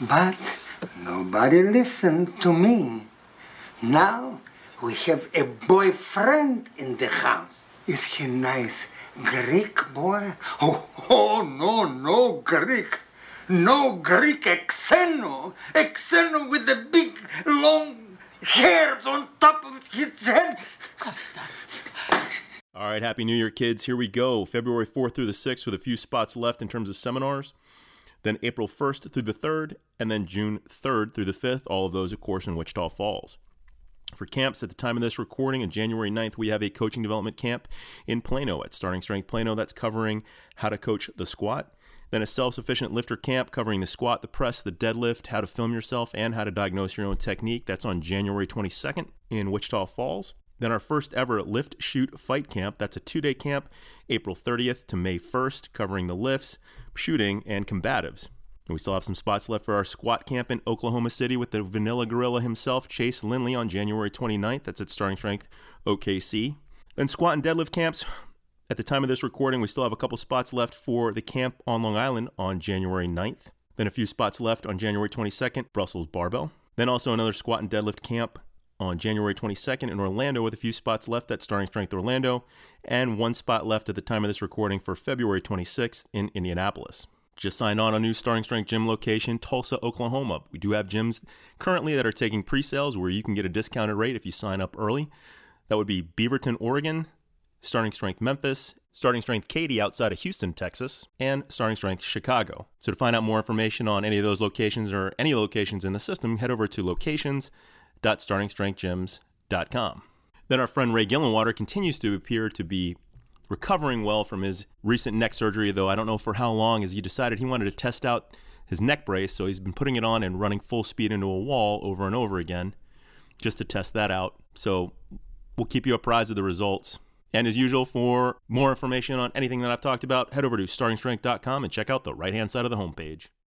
But nobody listened to me. Now we have a boyfriend in the house. Is he nice Greek boy? Oh, oh no, no Greek. No Greek Exeno. Exeno with the big long hairs on top of his head. Costa. All right, Happy New Year, kids. Here we go. February 4th through the 6th with a few spots left in terms of seminars. Then April 1st through the 3rd, and then June 3rd through the 5th, all of those, of course, in Wichita Falls. For camps at the time of this recording, on January 9th, we have a coaching development camp in Plano at Starting Strength Plano that's covering how to coach the squat. Then a self sufficient lifter camp covering the squat, the press, the deadlift, how to film yourself, and how to diagnose your own technique. That's on January 22nd in Wichita Falls. Then our first ever Lift Shoot Fight Camp. That's a two day camp, April 30th to May 1st, covering the lifts, shooting, and combatives. And we still have some spots left for our squat camp in Oklahoma City with the Vanilla Gorilla himself, Chase Lindley, on January 29th. That's at Starting Strength OKC. Then squat and deadlift camps. At the time of this recording, we still have a couple spots left for the camp on Long Island on January 9th. Then a few spots left on January 22nd, Brussels Barbell. Then also another squat and deadlift camp on January 22nd in Orlando with a few spots left at Starting Strength Orlando and one spot left at the time of this recording for February 26th in Indianapolis. Just signed on a new Starting Strength gym location, Tulsa, Oklahoma. We do have gyms currently that are taking pre sales where you can get a discounted rate if you sign up early. That would be Beaverton, Oregon, Starting Strength Memphis, Starting Strength Katy outside of Houston, Texas, and Starting Strength Chicago. So to find out more information on any of those locations or any locations in the system, head over to locations www.startingstrengthgyms.com. Then our friend Ray Gillenwater continues to appear to be recovering well from his recent neck surgery, though I don't know for how long, as he decided he wanted to test out his neck brace, so he's been putting it on and running full speed into a wall over and over again just to test that out. So we'll keep you apprised of the results. And as usual, for more information on anything that I've talked about, head over to startingstrength.com and check out the right hand side of the homepage.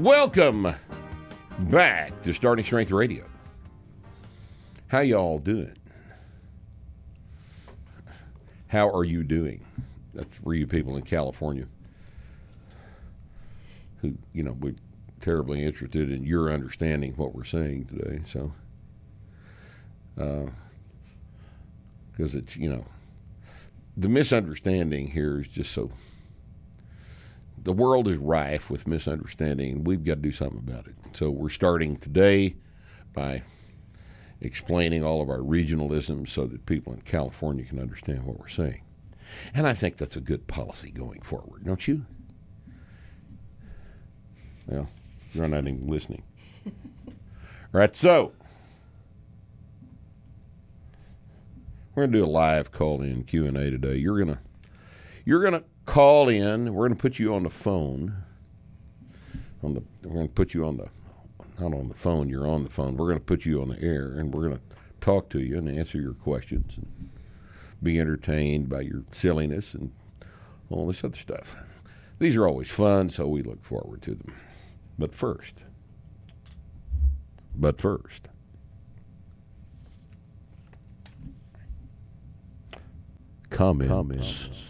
Welcome back to Starting Strength Radio. How y'all doing? How are you doing? That's for you people in California who, you know, we're terribly interested in your understanding what we're saying today. So, because uh, it's, you know, the misunderstanding here is just so the world is rife with misunderstanding. and We've got to do something about it. So we're starting today by explaining all of our regionalisms so that people in California can understand what we're saying. And I think that's a good policy going forward, don't you? Well, you're not even listening. right, so we're going to do a live call-in Q&A today. You're going to you're going to call in. We're going to put you on the phone. On the, we're going to put you on the, not on the phone. You're on the phone. We're going to put you on the air, and we're going to talk to you and answer your questions and be entertained by your silliness and all this other stuff. These are always fun, so we look forward to them. But first, but first, comments. comments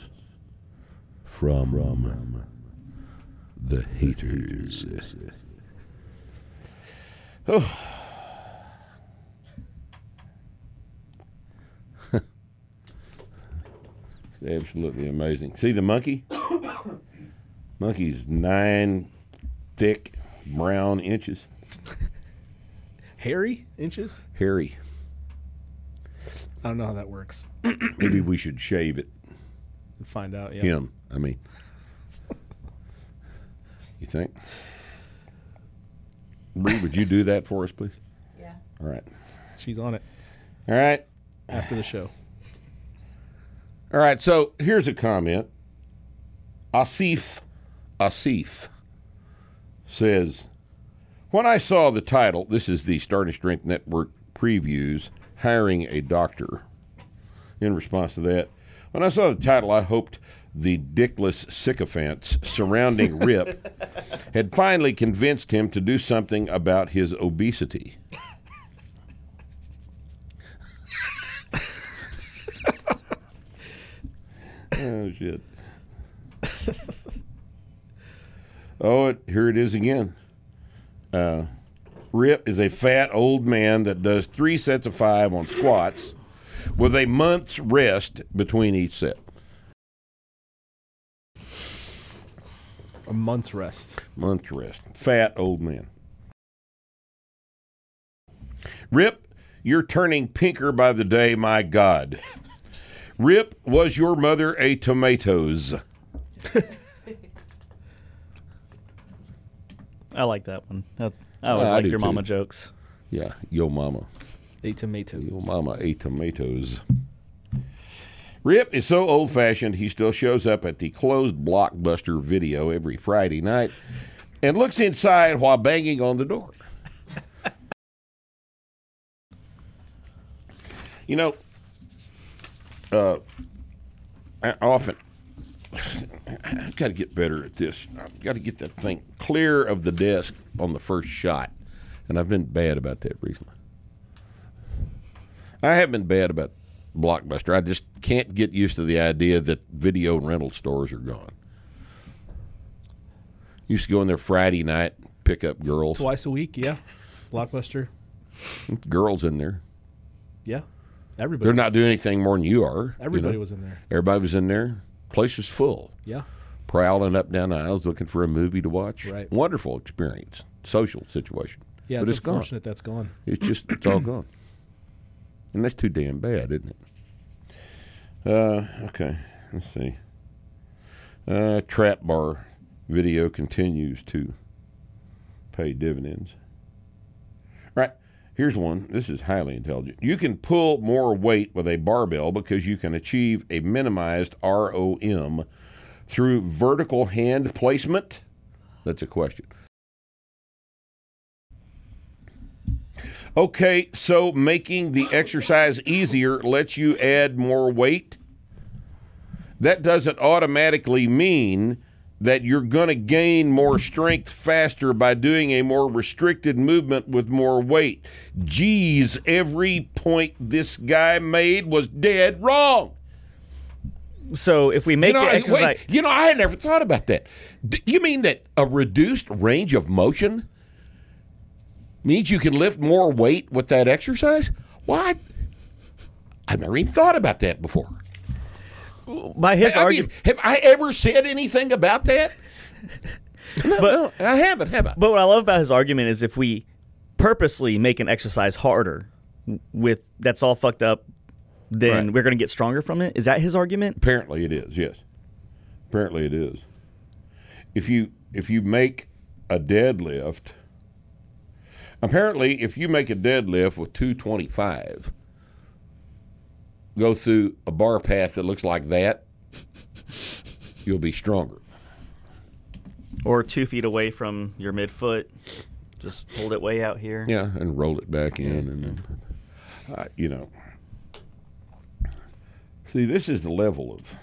from, from the haters. Oh. absolutely amazing. See the monkey? Monkey's nine thick brown inches. Hairy inches? Hairy. I don't know how that works. Maybe we should shave it. And find out. Yeah. Him. I mean, you think? Bree, would you do that for us, please? Yeah. All right. She's on it All right. after the show. All right. So here's a comment. Asif, Asif says, When I saw the title, this is the Starting Strength Network previews, hiring a doctor. In response to that, when I saw the title, I hoped the dickless sycophants surrounding Rip had finally convinced him to do something about his obesity. oh, shit. oh, it, here it is again. Uh, Rip is a fat old man that does three sets of five on squats with a month's rest between each set. A month's rest. Month's rest. Fat old man. Rip, you're turning pinker by the day, my God. Rip, was your mother a tomatoes? I like that one. That's, I always I like do your too. mama jokes. Yeah, yo mama. A tomato. Yo mama ate tomatoes. Rip is so old fashioned he still shows up at the closed blockbuster video every Friday night and looks inside while banging on the door. you know, uh, often I've got to get better at this. I've got to get that thing clear of the desk on the first shot, and I've been bad about that recently. I have been bad about Blockbuster. I just can't get used to the idea that video rental stores are gone. Used to go in there Friday night, pick up girls. Twice a week, yeah. Blockbuster, Girls in there. yeah. Everybody. They're not doing anything more than you are. you Everybody know? was in there. Everybody was in there. Place was full. Yeah. Prowling up down the aisles looking for a movie to watch. Right. Wonderful experience. Social situation. Yeah, but it's, it's gone. that's gone. It's just it's all gone. And that's too damn bad, isn't it? Uh, okay. Let's see. Uh, trap bar video continues to pay dividends. All right. Here's one. This is highly intelligent. You can pull more weight with a barbell because you can achieve a minimized ROM through vertical hand placement. That's a question. Okay, so making the exercise easier lets you add more weight. That doesn't automatically mean that you're going to gain more strength faster by doing a more restricted movement with more weight. Geez, every point this guy made was dead wrong. So if we make You know, the exercise, wait, you know, I had never thought about that. D- you mean that a reduced range of motion means you can lift more weight with that exercise? What? I've never even thought about that before. by his I mean, argument, have I ever said anything about that? No, But- no, I haven't, have I? but what I love about his argument is if we purposely make an exercise harder, with that's all fucked up, then Right. we're going to get stronger from it. Is that his argument? Apparently it is, yes. Apparently it is. If you if you make a deadlift apparently if you make a deadlift with 225 go through a bar path that looks like that you'll be stronger. Or two feet away from your midfoot, just hold it way out here. Yeah, and roll it back in and uh, you know. See, this is the level of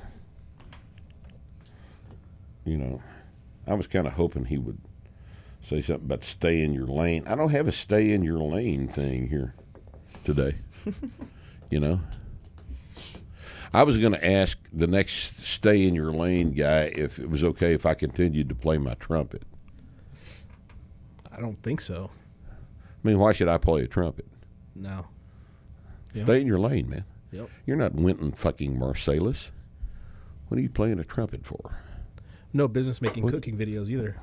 you know, I was kind of hoping he would say something about stay in your lane. I don't have a stay in your lane thing here today. you know? I was going to ask the next stay in your lane guy if it was okay if I continued to play my trumpet. I don't think so. I mean, why should I play a trumpet? No. Stay in your lane, man. Yep. You're not Wynton fucking Marsalis. What are you playing a trumpet for? No business making What? cooking videos either.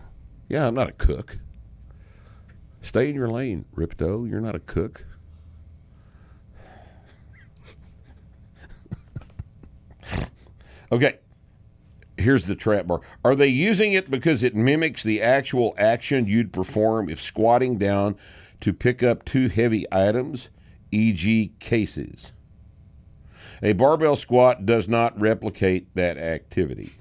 Yeah, I'm not a cook. Stay in your lane, Rippetoe. You're not a cook. okay. Here's the trap bar. Are they using it because it mimics the actual action you'd perform if squatting down to pick up two heavy items, e.g., cases? A barbell squat does not replicate that activity.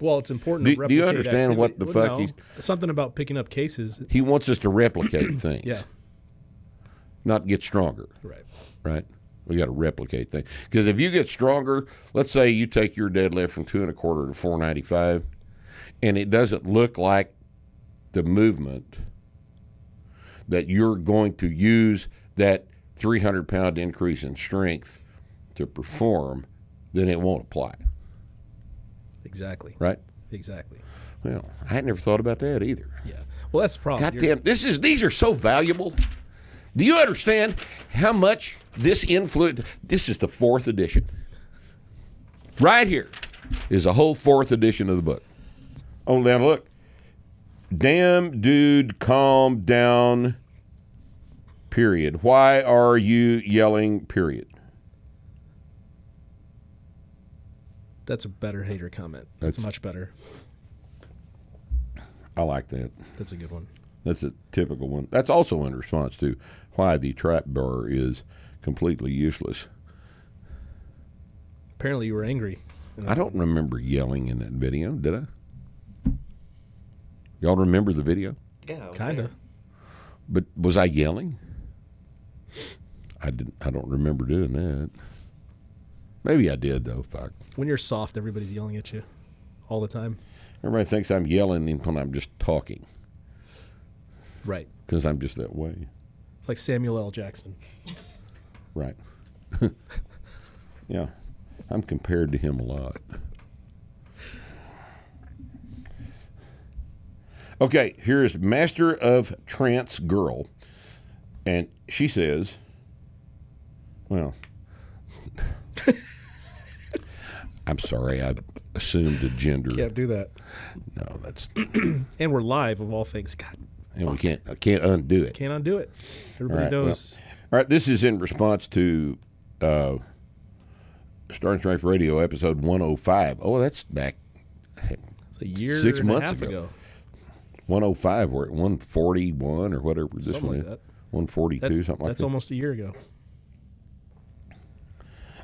Well, it's important. Do- to do you replicate understand what the Well, fuck no. he's- Something about picking up cases. He wants us to replicate things, Yeah. not get stronger. Right. right? We got to replicate things because if you get stronger, let's say you take your deadlift from two and a quarter to four ninety five, and it doesn't look like the movement that you're going to use that three hundred pound increase in strength to perform, then it won't apply, Exactly. right? Exactly. Well, I had never thought about that either. Yeah. Well, that's the problem. You're- Goddamn, this is these are so valuable. Do you understand how much this influence? This is the fourth edition. Right here is a whole fourth edition of the book. Oh, now look. Damn, dude, calm down. Period. Why are you yelling? Period. That's a better hater comment. That's, That's- much better. I like that. That's a good one. That's a typical one. That's also in response to why the trap bar is completely useless. Apparently, you were angry. I don't remember yelling in that video, did I? Y'all remember the video? Yeah, Kind of. But was I yelling? I didn't. I don't remember doing that. Maybe I did though. Fuck. When you're soft, everybody's yelling at you all the time. Everybody thinks I'm yelling when I'm just talking Right. because I'm just that way. It's like Samuel L. Jackson. Right. yeah. I'm compared to him a lot. Okay, here's Master of Trance Girl. And she says, well, I'm sorry, I assumed a gender. Can't do that. No, that's And we're live of all things. God, and we can't I can't undo it. can't undo it. Everybody All right, well, knows. all right, this is in response to uh, Starting Strength Radio episode 105. Oh, that's back It's a year six months ago. ago. 105. We're at 141 or whatever this Something one like is. that. 142, That's, something like that. that's almost a year ago.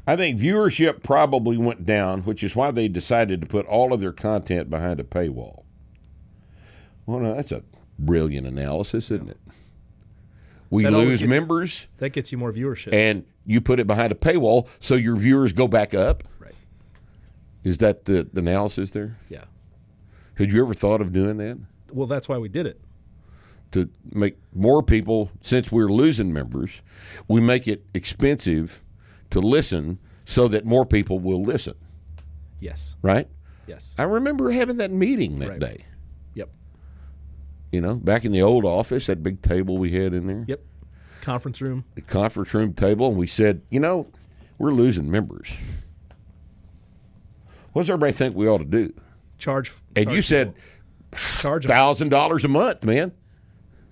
I think viewership probably went down, which is why they decided to put all of their content behind a paywall. Well, no, that's a brilliant analysis, isn't it? We That lose gets- members, That gets you more viewership. and you put it behind a paywall so your viewers go back up. right. Is that the, the analysis there? Yeah. Had you ever thought of doing that? Well, that's why we did it. To make more people, since we're losing members, we make it expensive to listen so that more people will listen, Yes. right? Yes. I remember having that meeting that Right. day. Yep. You know, back in the old office, that big table we had in there, Yep. Conference room. the conference room table, and we said, you know, we're losing members. What does everybody think we ought to do? Charge. And charge you said charge thousand dollars a month, man.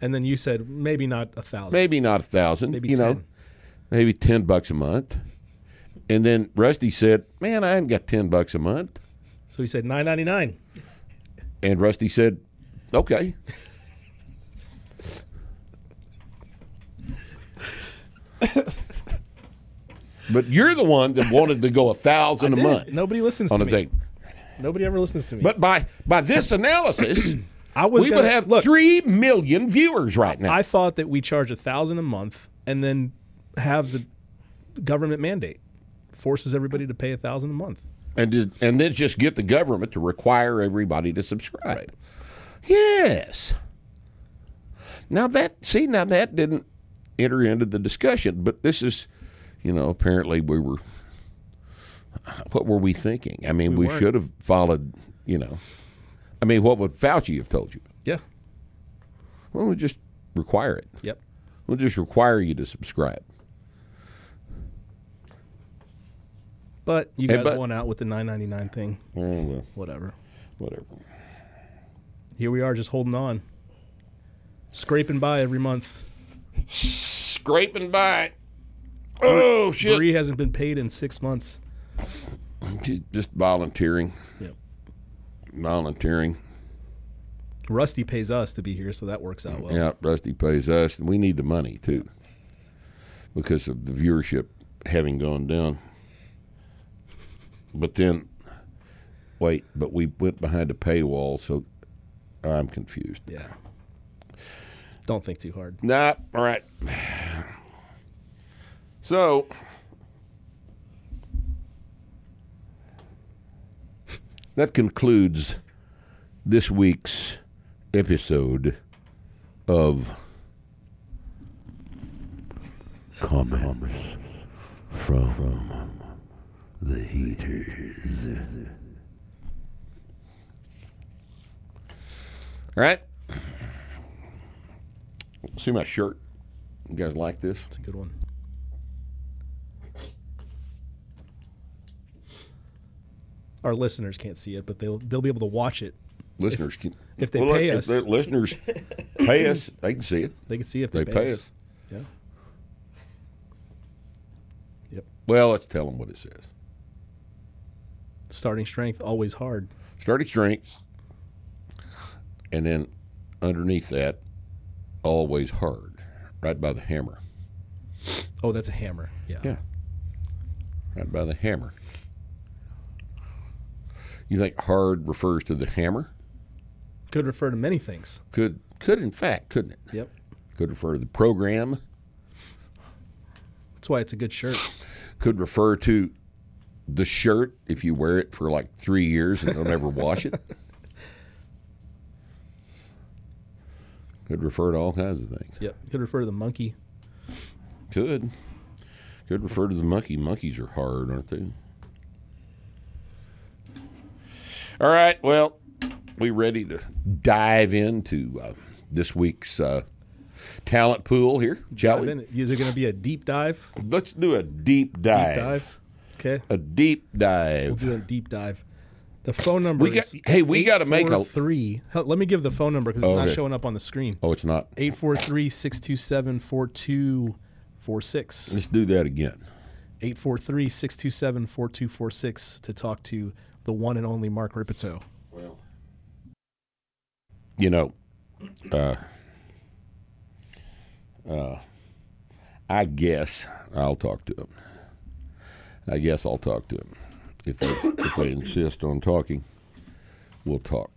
and then you said maybe not a thousand. Maybe not a thousand. Maybe you know, 10. maybe ten bucks a month. And then Rusty said, "Man, I ain't got ten bucks a month." So he said nine ninety nine. And Rusty said, "Okay." but you're the one that wanted to go a thousand a month Nobody listens on to a me. thing. Nobody ever listens to me. But by by this analysis, I was we gonna, would have look. three million viewers right now. I thought that we charge a thousand a month and then have the government mandate forces everybody to pay a thousand a month. and did, and then just get the government to require everybody to subscribe. Right. Yes. Now that see now that didn't enter into the discussion, but this is, you know, apparently we were. What were we thinking? I mean, We we, should have followed. You know, I mean, what would Fauci have told you? Yeah. Well, we'll just require it. Yep. We'll just require you to subscribe. But you Hey, guys but- won out with the nine ninety nine thing. Oh, well, Whatever. whatever. Here we are just holding on. Scraping by every month. Scraping by. Oh shit! Bree hasn't been paid in six months. Just volunteering, Yep. volunteering. Rusty pays us to be here, so that works out well. Yeah, Rusty pays us, and we need the money too, because of the viewership having gone down. But then, wait, but we went behind a paywall, so I'm confused. Yeah. Don't think too hard. Nah, all right. So, that concludes this week's episode of Comments from the Heaters. All right. See my shirt? You guys like this? It's a good one. Our listeners can't see it, but they'll they'll be able to watch it. Listeners can if they Well, pay look, us. If listeners pay us, they can see it. They can see if they, They pay us. Yeah. Yep. Well, let's tell them what it says. Starting strength always hard. Starting strength, and then underneath that, always hard, right by the hammer. Oh, that's a hammer. Yeah. Yeah. Right by the hammer. You think hard refers to the hammer? Could refer to many things. Could could in fact, couldn't it? Yep. Could refer to the program. That's why it's a good shirt. Could refer to the shirt if you wear it for like three years and don't ever wash it. Could refer to all kinds of things. Yep. Could refer to the monkey. Could. Could refer to the monkey. Monkeys are hard, aren't they? All right. Well, we ready to dive into uh, this week's uh, talent pool here, shall we? Then is it going to be a deep dive? Let's do a deep dive. Deep dive. Okay. A deep dive. We'll do a deep dive. The phone number We got- is hey, we gotta make a- three. Let me give the phone number because it's not showing up on the screen. Oh, it's not. 843-627-4246. Let's do that again. 843-627-4246 to talk to the one and only Mark Rippetoe. Well, you know, uh, uh, I guess I'll talk to him. I guess I'll talk to him. If they, if they insist on talking, we'll talk.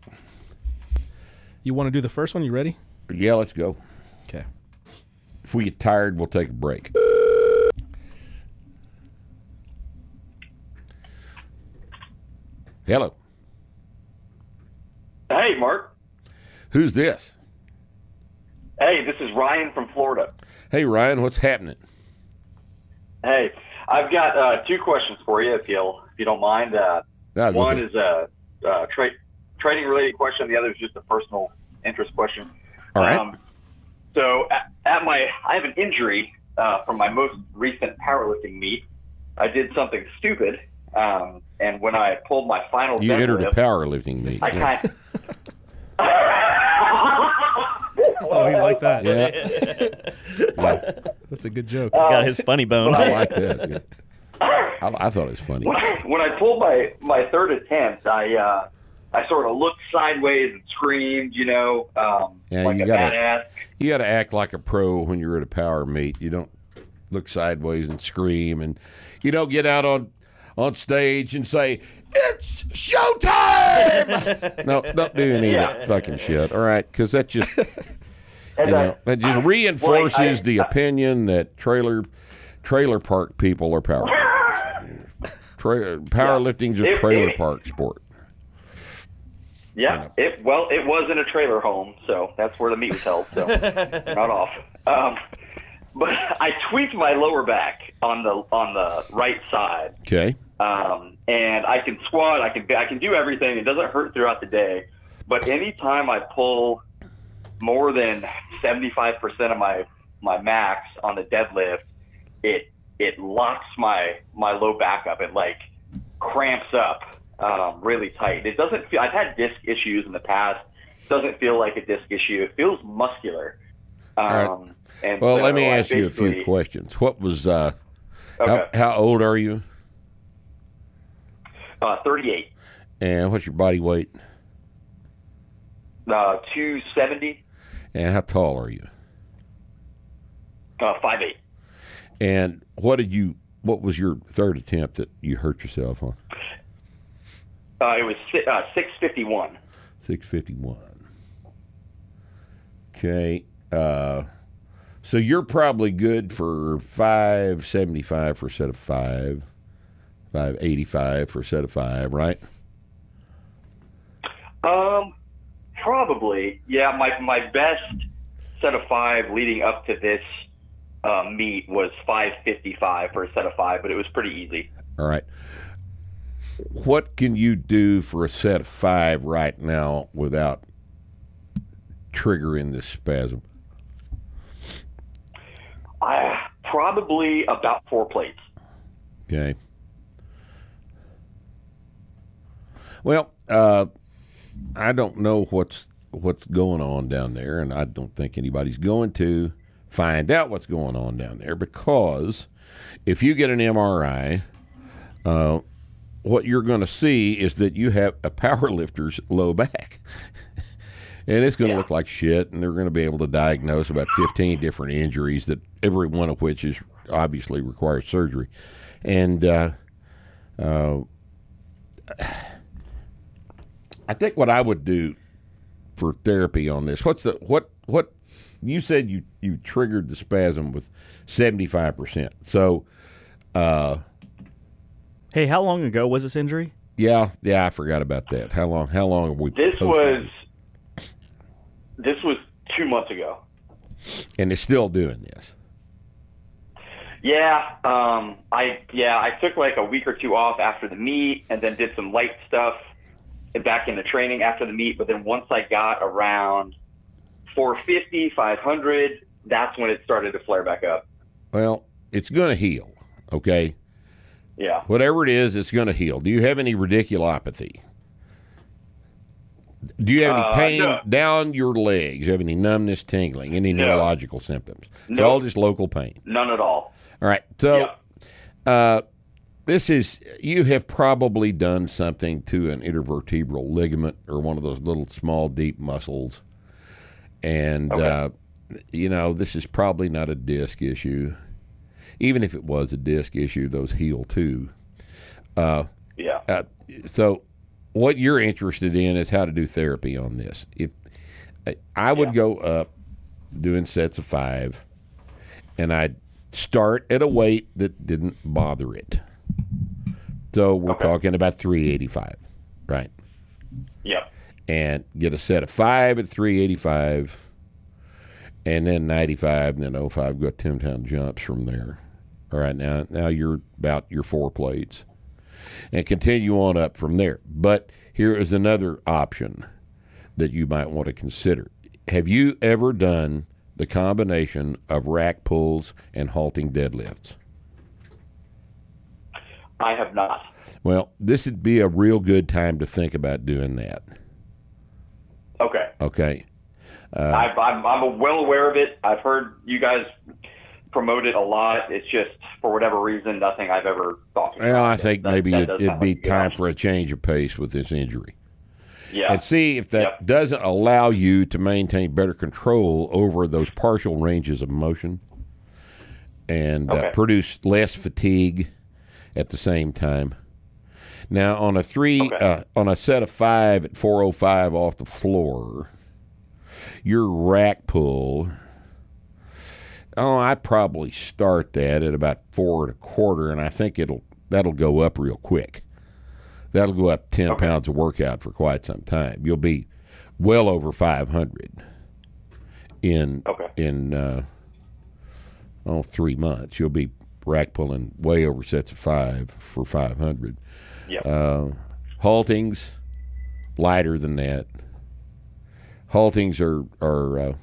You want to do the first one? You ready? Yeah, let's go. Okay. If we get tired, we'll take a break. Hello. Hey, Mark. Who's this? Hey, this is Ryan from Florida. Hey, Ryan. What's happening? Hey, I've got uh, two questions for you, if you'll if you don't mind. Uh, go one is a, uh tra- trading related question. The other is just a personal interest question. All right. Um, so at, at my, I have an injury uh, from my most recent powerlifting meet. I did something stupid, um, and when I pulled my final you entered a powerlifting meet. I kind. Oh, he liked that. Yeah. Yeah. That's a good joke. Got his funny bone. I like that. Yeah. I, I thought it was funny. when I, when I pulled my my third attempt, I uh, I sort of looked sideways and screamed, you know, um, Yeah, like you a gotta- badass. You got to act like a pro when you're at a power meet. You don't look sideways and scream, and you don't get out on on stage and say it's showtime. no, don't do any of that fucking shit. All right, because that just you know that just reinforces well, I- the opinion that trailer trailer park people are power. Tra- powerlifting's a If- trailer if- park sport. yeah, it well, it was in a trailer home, so that's where the meet was held. So not off. Um, but I tweaked my lower back on the on the right side, Okay. um, and I can squat. I can I can do everything. It doesn't hurt throughout the day, but anytime I pull more than seventy five percent of my my max on the deadlift, it it locks my my low back up. It like cramps up um, really tight. It doesn't feel. I've had disc issues in the past. It doesn't feel like a disc issue. It feels muscular. Um, right. Well, so let me I ask you a few questions. What was uh, Okay. how, how old are you, Uh, Thirty eight. and what's your body weight, Uh, two seventy. And how tall are you, Uh, five eight. and what did you? What was your third attempt that you hurt yourself on? Uh, it was uh, 651. 651. Okay. Uh, so you're probably good for 575 for a set of five, 585 for a set of five, right? Um, probably. Yeah, my my best set of five leading up to this uh, meet was 555 for a set of five, but it was pretty easy. All right. What can you do for a set of five right now without triggering this spasm? Uh, probably about four plates. Okay. Well, uh, I don't know what's what's going on down there, and I don't think anybody's going to find out what's going on down there because if you get an MRI, uh, what you're going to see is that you have a power lifter's low back. and it's going to Yeah. look like shit, and they're going to be able to diagnose about 15 different injuries that every one of which is obviously requires surgery. And uh, uh, I think what I would do for therapy on this, what's the what what you said you you triggered the spasm with 75%. So uh Hey, how long ago was this injury? yeah, yeah, I forgot about that. How long how long have we This posted was it? this was two months ago. and it's still doing this. Yeah, um, I yeah I took like a week or two off after the meet, and then did some light stuff back into training after the meet. But then once I got around 450, 500, that's when it started to flare back up. Well, it's going to heal, okay? Yeah. Whatever it is, it's going to heal. Do you have any radiculopathy? Do you have any Uh, pain no. down your legs? Do you have any numbness, tingling, any No. neurological symptoms? It's No. all just local pain. None at all. All right. So, uh, this is you have probably done something to an intervertebral ligament or one of those little small deep muscles, and Okay. uh, you know this is probably not a disc issue. Even if it was a disc issue, those heal too. Yeah. Uh, so, what you're interested in is how to do therapy on this. If I- I would Yeah. go up doing sets of five, and I'd start at a weight that didn't bother it. So we're Okay. talking about 385, right? Yeah. And get a set of five at 385, and then 95, and then 05. Go 10 pound jumps from there. All right, now now you're about your four plates and continue on up from there. But here is another option that you might want to consider. Have you ever done the combination of rack pulls and halting deadlifts? I have not. Well, this would be a real good time to think about doing that. Okay. Okay. I've, I'm, I'm well aware of it. I've heard you guys promote it a lot. It's just, for whatever reason, nothing I've ever thought Well. I think That- maybe that it, it'd be time for a change of pace with this injury. Yeah. and see if that Yep. doesn't allow you to maintain better control over those partial ranges of motion and uh, produce less fatigue at the same time. Now, on a three, Okay. uh, on a set of five at 405 off the floor, your rack pull. Oh, I probably start that at about four and a quarter, and I think it'll that'll go up real quick that'll go up 10 Okay. pounds of workout for quite some time. You'll be well over 500 in Okay. in uh, oh three months. You'll be rack pulling way over sets of five for 500. yeah. Uh, haltings lighter than that. Haltings are are uh,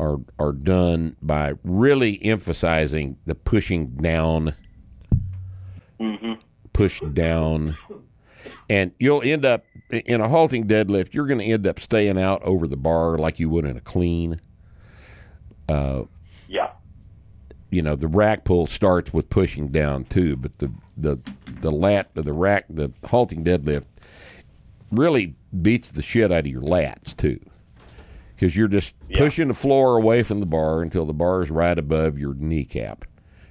are are done by really emphasizing the pushing down, push down, and you'll end up in a halting deadlift. You're going to end up staying out over the bar like you would in a clean. yeah. You know the rack pull starts with pushing down too, but the the the lat the rack the halting deadlift really beats the shit out of your lats too, because you're just Yeah. pushing the floor away from the bar until the bar is right above your kneecap,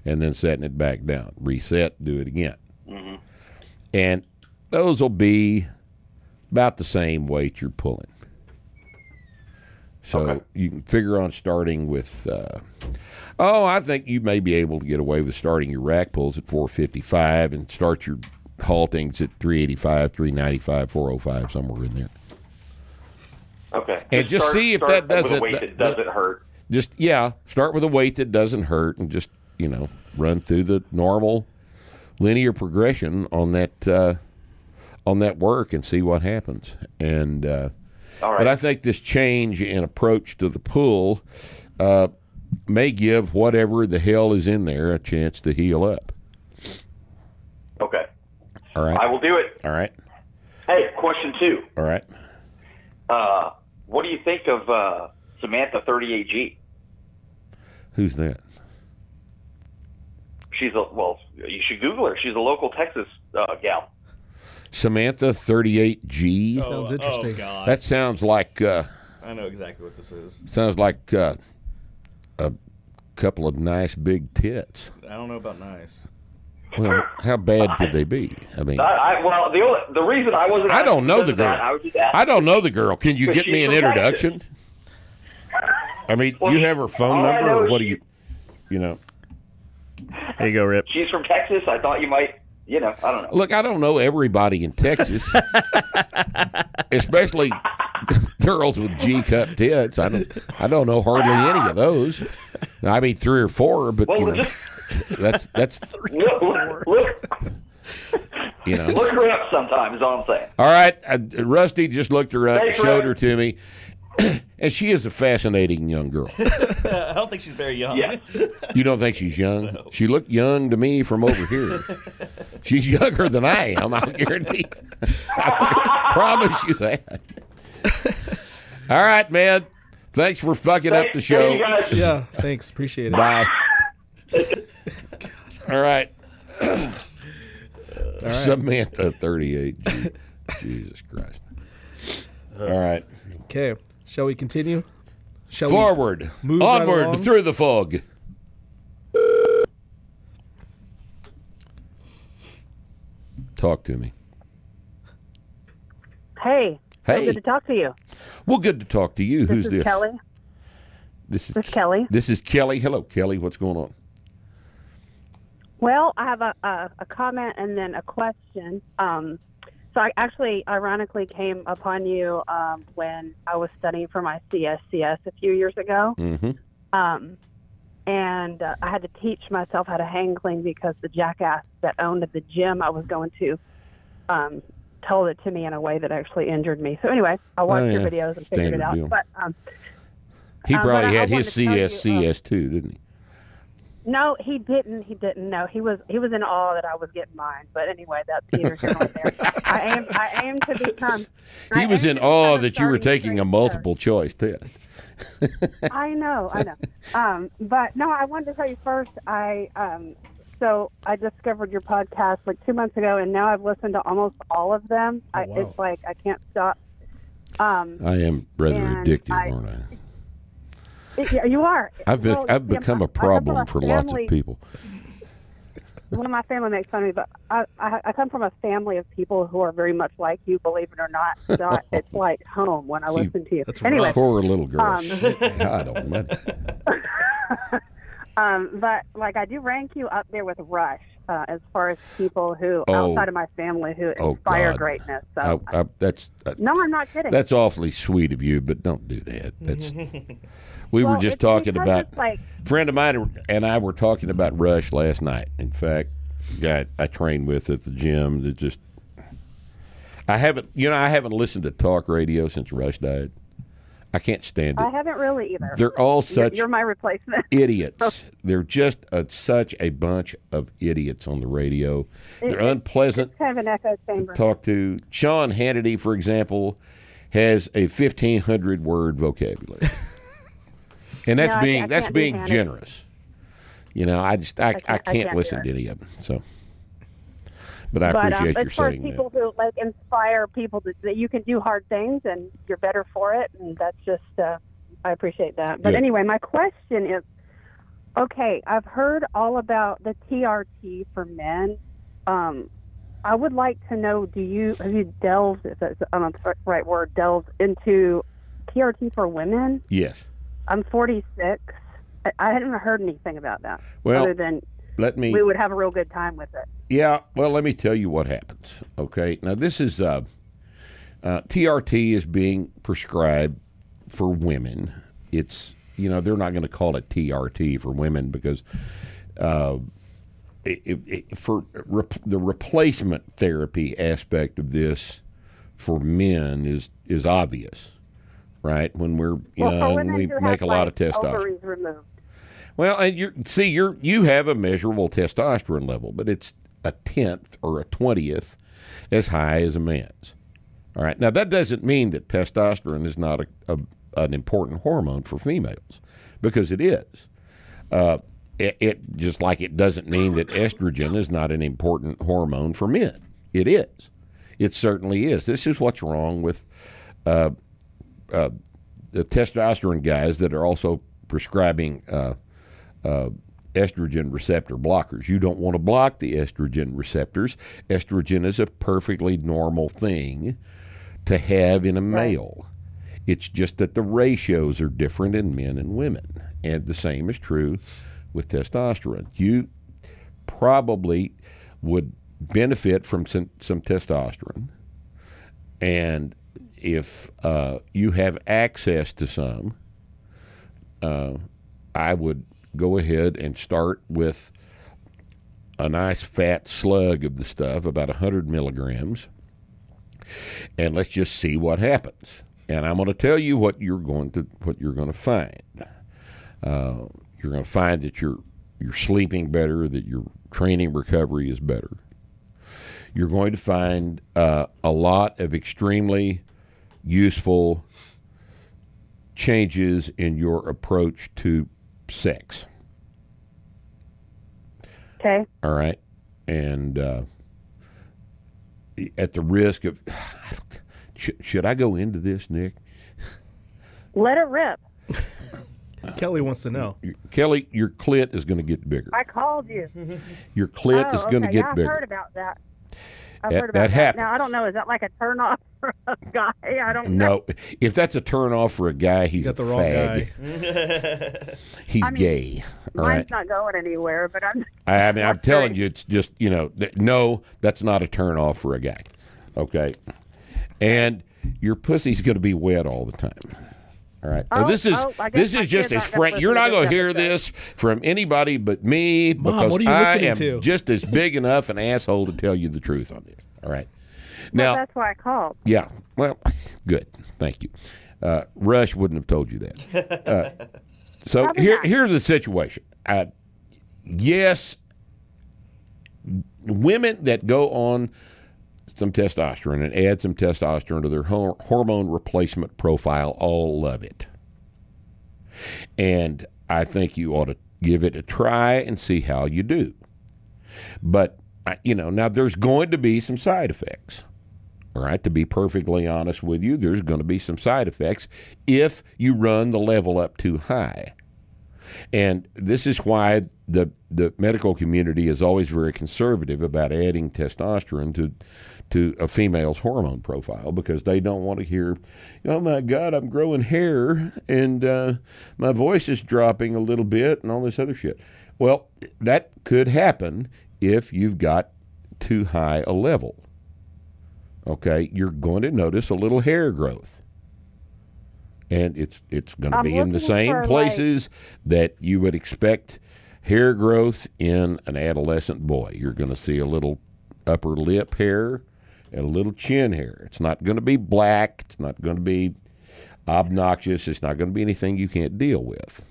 and then setting it back down. Reset, do it again, mm-hmm. and those will be about the same weight you're pulling. So Okay. you can figure on starting with. Uh, oh, I think you may be able to get away with starting your rack pulls at 455 and start your haltings at 385, 395, 405, somewhere in there. Okay. And just start- see if start that with a doesn't- weight that doesn't hurt. Just yeah, start with a weight that doesn't hurt, and just you know run through the normal linear progression on that uh, on that work and see what happens. And uh, All right. but I think this change in approach to the pool uh, may give whatever the hell is in there a chance to heal up. okay. All right, I will do it. all right, Hey, question two. all right. Uh, what do you think of uh, Samantha 38G? Who's that? She's a well. You should Google her. She's a local Texas uh, gal. Samantha thirty eight G. Sounds interesting. Oh God, That sounds like uh, I know exactly what this is. sounds like uh, a couple of nice big tits. I don't know about nice. Well, how bad could they be? I mean, I, I well, the only, the reason I wasn't. I don't know the asking because of girl. that, I was just asking. I don't know the girl. Can you get me an introduction? I mean, Well, you have her phone number, or what do you, you know? Here you go, Rip. She's from Texas. I thought you might. You know, I don't know. Look, I don't know everybody in Texas, especially girls with G cup tits. I don't, I don't know hardly any of those. I mean, three or four, but Well, you know, just that's that's look, look, look, you know. look her up sometime. Is all I'm saying. All right, uh, Rusty just looked her up, Thanks, showed Rick. her to me, and she is a fascinating young girl. I don't think she's very young. Yeah. You don't think she's young? She looked young to me from over here. She's younger than I am. I'll guarantee. I promise you that. All right, man. Thanks for fucking up the show. thank. Yeah, thanks. Appreciate it. Bye. All right. Samantha, thirty-eight. Jesus Christ. All right. Okay, shall we continue? Shall Forward, move onward, along? through the fog. Talk to me. Hey. Hey. Good to talk to you. Well, good to talk to you. This Who's is this? Kelly. This is This is Kelly. This is Kelly. Hello, Kelly. What's going on? Well, I have a, a, a comment and then a question. Um, so I actually, ironically, came upon you um, when I was studying for my CSCS a few years ago. Mm-hmm. Um, and uh, I had to teach myself how to hang clean because the jackass that owned the gym I was going to um, told it to me in a way that actually injured me. So anyway, I watched your yeah. videos and figured Standard it out. deal. But um, He Um, probably I had his to you, CSCS too, didn't he? No, he didn't. He didn't. No, he was he was in awe that I was getting mine. But anyway, that's neither here nor there. I aim I aim to become. He I was in awe that you were taking a multiple choice test. I know, I know. Um, but no, I wanted to tell you first. I um, so I discovered your podcast like two months ago, and now I've listened to almost all of them. I, wow. It's like I can't stop. Um, I am rather And addictive, I- aren't I? it- yeah, you are. I've been, Well, I've become a I come from problem for lots of people. One of my family makes fun of me, but I, I, I come from a family of people who are very much like you, believe it or not. So I- it's like home when I listen to you. that's anyway, rough. Poor little girl. Um, God. um, but like I do rank you up there with Rush uh, as far as people who Oh. outside of my family who Oh, inspire God. greatness. I, So I, that's uh, no, I'm not kidding. that's awfully sweet of you, but don't do that. That's we Well, were just talking about it's like friend of mine and I were talking about Rush last night. In fact, guy I trained with at the gym that just I haven't you know I haven't listened to talk radio since Rush died. I can't stand it. I haven't really either. They're all such You're, my replacement. idiots. Oh. They're just a, such a bunch of idiots on the radio. They're unpleasant It's kind of an echo chamber. to talk to. Sean Hannity, for example, has a fifteen hundred word vocabulary, and that's No, being I that's being generous. You know, I just I, I, can't- can't, I can't listen to any of them. So, but I but um, appreciate as your far as people who like inspire people that, that you can do hard things and you're better for it, and that's just uh, I appreciate that. But Yeah. anyway, my question is, okay, I've heard all about the TRT for men. Um, I would like to know: Do you have you delved, if that's I don't know the right word, delved into TRT for women? Yes. I'm 46. I, I hadn't heard anything about that. Well, other than Let me. we would have a real good time with it. Yeah, well, let me tell you what happens. Okay, now this is uh, uh, TRT is being prescribed for women. It's you know they're not going to call it TRT for women because uh, it, it, for rep- the replacement therapy aspect of this for men is is obvious, right? When we're you Well, know for and women we make a lot of testosterone. Removed. Well, and you see, you're you have a measurable testosterone level, but it's a tenth or a twentieth as high as a man's. All right. Now that doesn't mean that testosterone is not a, a an important hormone for females, because it is. Uh, it, it just like it doesn't mean that estrogen is not an important hormone for men. It is. It certainly is. This is what's wrong with uh, uh, the testosterone guys that are also prescribing uh, uh, estrogen receptor blockers. You don't want to block the estrogen receptors. Estrogen is a perfectly normal thing to have in a male. It's just that the ratios are different in men and women. And the same is true with testosterone. You probably would benefit from some, some testosterone. And if uh, you have access to some, uh, I would go ahead and start with a nice fat slug of the stuff, about 100 milligrams, and let's just see what happens. And I'm going to tell you what you're going to what you're going to find. Uh, you're going to find that you're you're sleeping better, that your training recovery is better. You're going to find uh, a lot of extremely useful changes in your approach to sex. Okay. All right. And uh, at the risk of. Should, should I go into this, Nick? Let it rip. Kelly wants to know. Kelly, your clit is going to get bigger. I called you. Your clit oh, is going to okay. get yeah, I've bigger. heard about that. I've That- heard about that happens. Now I don't know. Is that like a turn off for a guy? I don't know. No, if that's a turn off for a guy, he's You a got the wrong fag. He's I mean, gay. All Mine's right. not going anywhere, but I'm. I, I mean, I'm telling you, it's just you know, th- no, that's not a turn off for a guy. Okay, and your pussy's going to be wet all the time. All right. Now, Oh, this is oh, this is just as frank. You're not going to hear this from anybody but me because what are you I am to? just as big enough an asshole to tell you the truth on this. All right. Well, Now, that's why I called. yeah. Well, good. Thank you. Uh, Rush wouldn't have told you that. Uh, so Probably here, not. here's the situation. Uh, yes, women that go on some testosterone and add some testosterone to their hor- hormone replacement profile all love it. And I think you ought to give it a try and see how you do. But, you know, now there's going to be some side effects. All right, to be perfectly honest with you, there's going to be some side effects if you run the level up too high. And this is why the the medical community is always very conservative about adding testosterone to to a female's hormone profile because they don't want to hear, "Oh my God, I'm growing hair and uh, my voice is dropping a little bit" and all this other shit. Well, that could happen if you've got too high a level. Okay, you're going to notice a little hair growth and it's it's going to I'm be in the same for, like- places that you would expect hair growth in an adolescent boy. You're going to see a little upper lip hair and a little chin hair. It's not going to be black. It's not going to be obnoxious. It's not going to be anything you can't deal with.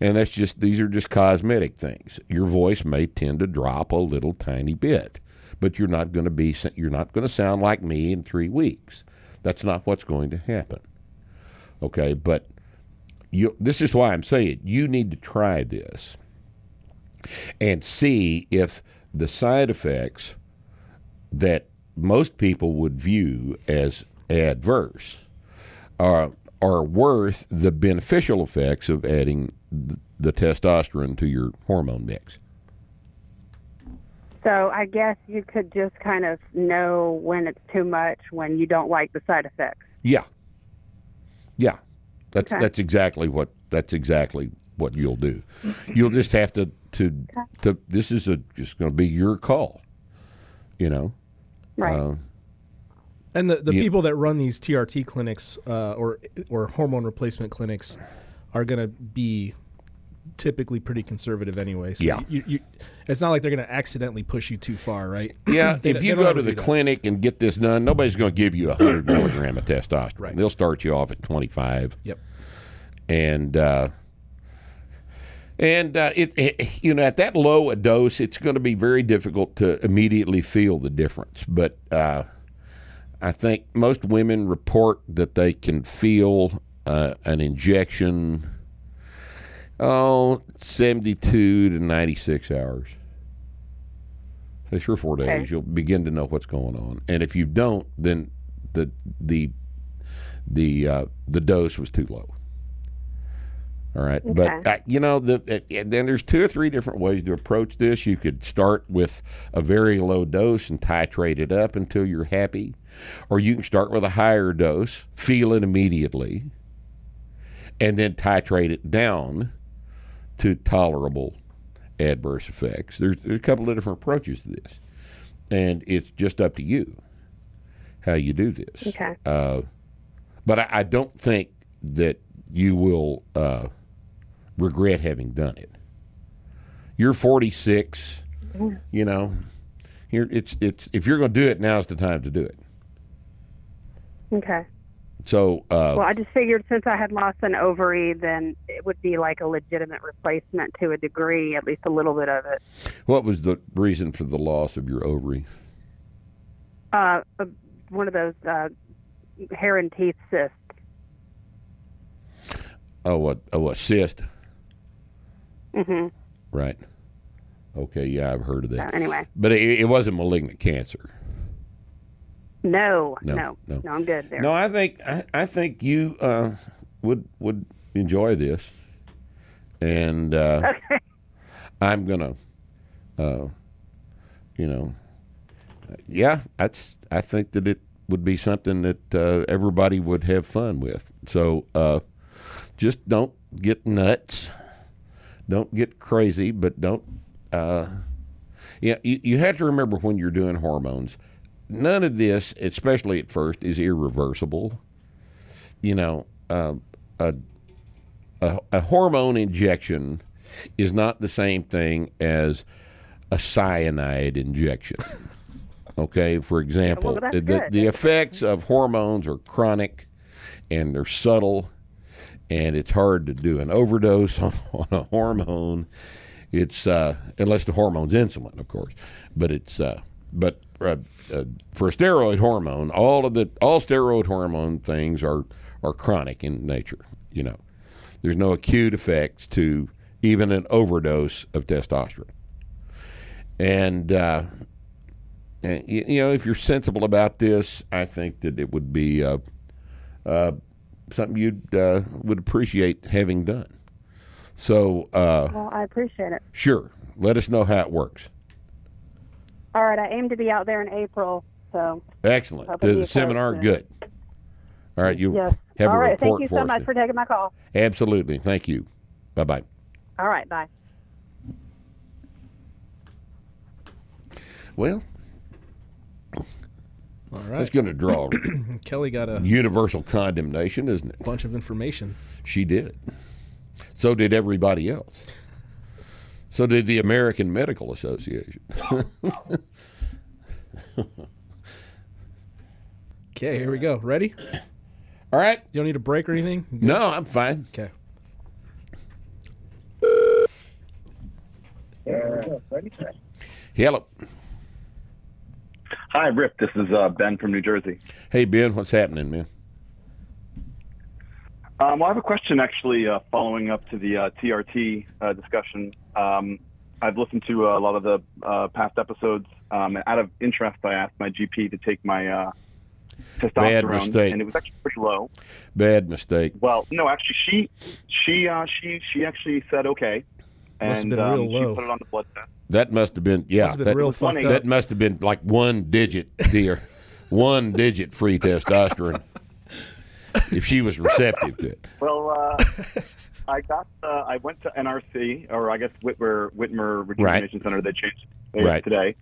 And that's just these are just cosmetic things. Your voice may tend to drop a little tiny bit, but you're not going to be you're not going to sound like me in 3 weeks. That's not what's going to happen. Okay, but you, this is why I'm saying you need to try this and see if the side effects that most people would view as adverse are are worth the beneficial effects of adding the, the testosterone to your hormone mix. So I guess you could just kind of know when it's too much when you don't like the side effects. Yeah. Yeah. That's Okay. that's exactly what that's exactly what you'll do. You'll just have to to to this is a just going to be your call. You know. Right. Uh, And the, the Yeah. people that run these TRT clinics uh, or or hormone replacement clinics are going to be typically pretty conservative anyway. So Yeah. you, you, it's not like they're going to accidentally push you too far, right? Yeah, They if you go to the clinic and get this done, nobody's going to give you a hundred milligram of testosterone. Right. They'll start you off at twenty five, Yep. and uh, and uh, it, it you know at that low a dose, it's going to be very difficult to immediately feel the difference. But uh, I think most women report that they can feel uh, an injection. Oh, 72 to 96 hours. So three or four days, Okay. you'll begin to know what's going on. And if you don't, then the the the uh, the dose was too low. All right, but uh, you know the uh, then there's two or three different ways to approach this. You could start with a very low dose and titrate it up until you're happy, or you can start with a higher dose, feel it immediately, and then titrate it down to tolerable adverse effects. There's, there's a couple of different approaches to this, and it's just up to you how you do this. Okay. Uh, but I, I don't think that you will uh, regret having done it. You're 46. You know, here it's it's if you're going to do it, now's the time to do it. Okay. So uh, Well, I just figured since I had lost an ovary, then it would be like a legitimate replacement to a degree, at least a little bit of it. what was the reason for the loss of your ovary? Uh, uh, one of those uh, hair and teeth cysts. Oh, what? Oh, what? Cyst. hmm Right. Okay. Yeah, I've heard of that. anyway, But it, it wasn't malignant cancer. No, No, no, no. no, I'm good there. No, I think I, I think you uh, would would enjoy this, and uh, Okay. I'm gonna, uh, you know, yeah, that's I think that it would be something that uh, everybody would have fun with. So uh, just don't get nuts, don't get crazy, but don't. Uh, yeah, you, you have to remember when you're doing hormones, none of this, especially at first, is irreversible. You know, uh, a, a a hormone injection is not the same thing as a cyanide injection. Okay, for example, Well, the, good. the effects of hormones are chronic and they're subtle, and it's hard to do an overdose on, on a hormone. It's uh, unless the hormone's insulin, of course, but it's uh, but uh, uh, for a steroid hormone, all of the all steroid hormone things are are chronic in nature. You know, there's no acute effects to even an overdose of testosterone, and. Uh, and, you know, if you're sensible about this, I think that it would be uh, uh, something you uh, would appreciate having done. So, uh, Well, I appreciate it. sure, let us know how it works. All right, I aim to be out there in April, so Excellent. Hope the seminar, pleasure. good. All right, you yes. have All a right, report thank you for so much then. for taking my call. Absolutely. Thank you. Bye bye. All right, bye. Well, all right. that's going to draw Kelly got a universal condemnation, isn't it? A bunch of information. She did. So did everybody else. So did the American Medical Association. Okay, here we go. Ready? All right. You don't need a break or anything? Good? No, I'm fine. Okay. Hello. Hi, Rip. This is uh, Ben from New Jersey. Hey, Ben, what's happening, man? Um, well, I have a question actually uh, following up to the uh, TRT uh, discussion. Um, I've listened to a lot of the uh, past episodes. Um, and out of interest, I asked my GP to take my uh, testosterone, mistake. and it was actually pretty low. Bad mistake. Well, no, actually, she she uh, she she actually said okay, and Must have been um, real she low. put it on the blood test. That must have been yeah. Must have been that, real was funny. up. that must have been like one digit, dear, one digit free testosterone. if she was receptive to it, Well, uh, I got. Uh, I went to NRC, or I guess Wittmer Wittmer Rejuvenation Center. They changed it Right. today.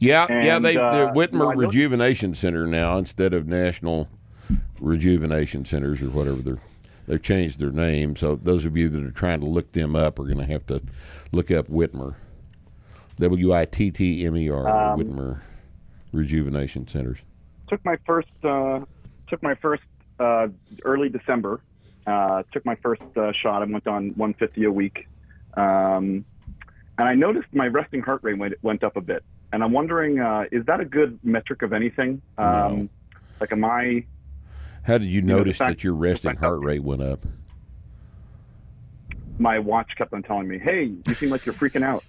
yeah, yeah. They uh, the no, Wittmer don't- Rejuvenation Center now instead of National Rejuvenation Centers or whatever they're. They've changed their name, so those of you that are trying to look them up are going to have to look up Wittmer, W I T T M E R, Um, Wittmer Rejuvenation Centers. Took my first. Uh, took my first uh, early December. Uh, took my first uh, shot. I went on 150 a week, um, and I noticed my resting heart rate went, went up a bit. And I'm wondering, uh, is that a good metric of anything? Um, No. Like, am I? How did you know, the notice fact- that your resting heart rate went up? My watch kept on telling me, "Hey, you seem like you're freaking out."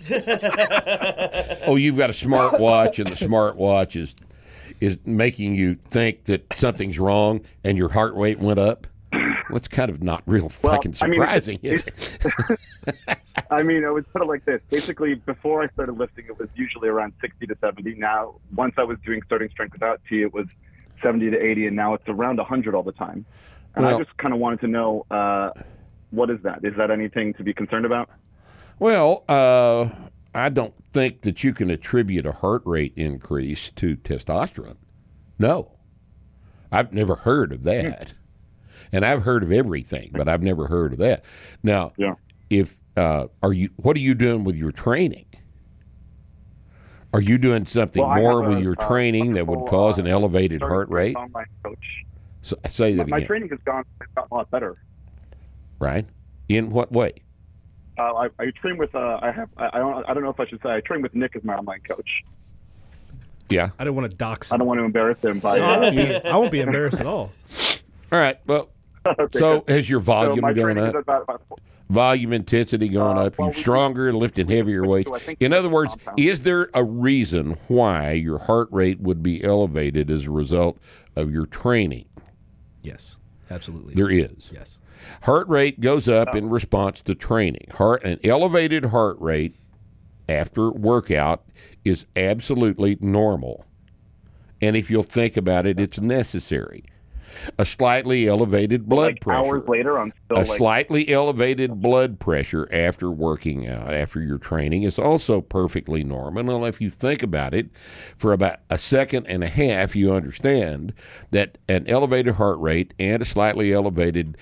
Oh, you've got a smart watch, and the smart watch is is making you think that something's wrong, and your heart rate went up. Well, it's kind of not real Well, fucking I mean, surprising, is it? I mean, I would put it like this. Basically, before I started lifting, it was usually around 60 to 70. Now, once I was doing starting strength without T, it was 70 to 80, and now it's around 100 all the time. And Well- I just kind of wanted to know uh, what is that? Is that anything to be concerned about? Well, uh, I don't think that you can attribute a heart rate increase to testosterone. No, I've never heard of that, and I've heard of everything, but I've never heard of that. Now, Yeah. if uh, are you, what are you doing with your training? Are you doing something Well, more with a, your uh, training that would cause an uh, elevated heart rate? Online coach. So, say My, that my again, training has gone, has gotten a lot better. right? In what way? Uh, I, I train with. Uh, I have. I, I don't. I don't know if I should say. I train with Nick as my online coach. Yeah. I don't want to dox I don't want to embarrass him by. No, I Uh, won't be. I won't be embarrassed at all. All right. Well, okay, so good. has your volume my going up? is about, about volume intensity going Uh, up, well, you're we- stronger, lifting heavier we- weights. so In other words, compound. is there a reason why your heart rate would be elevated as a result of your training? Yes, absolutely. There is. Yes. Heart rate goes Oh. up in response to training. Heart an elevated heart rate after workout is absolutely normal. And if you'll think about it, it's necessary. A slightly elevated blood like pressure hours later, I'm still a like slightly elevated blood pressure after working out, after your training, is also perfectly normal. And if you think about it for about a second and a half, you understand that an elevated heart rate and a slightly elevated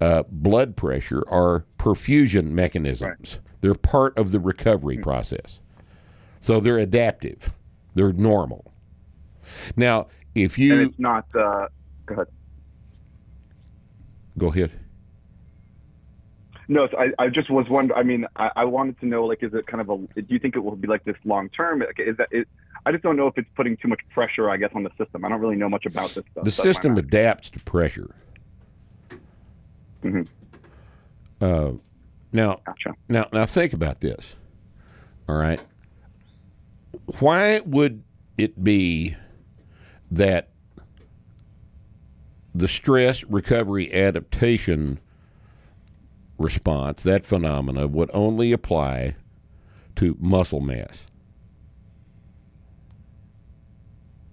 uh, blood pressure are perfusion mechanisms. They're part of the recovery process. So they're adaptive, they're normal. Now, if and you it's not. Uh, go ahead. go ahead. No, so I, I just was wondering. I mean, I, I wanted to know, like, is it kind of a? Do you think it will be like this long term? Like, Is that? It, I just don't know if it's putting too much pressure. I guess on the system. I don't really know much about this stuff. The system adapts to pressure. Mhm. Uh, now, Gotcha. now, now, think about this. All right, why would it be that the stress recovery adaptation response, that phenomena, would only apply to muscle mass?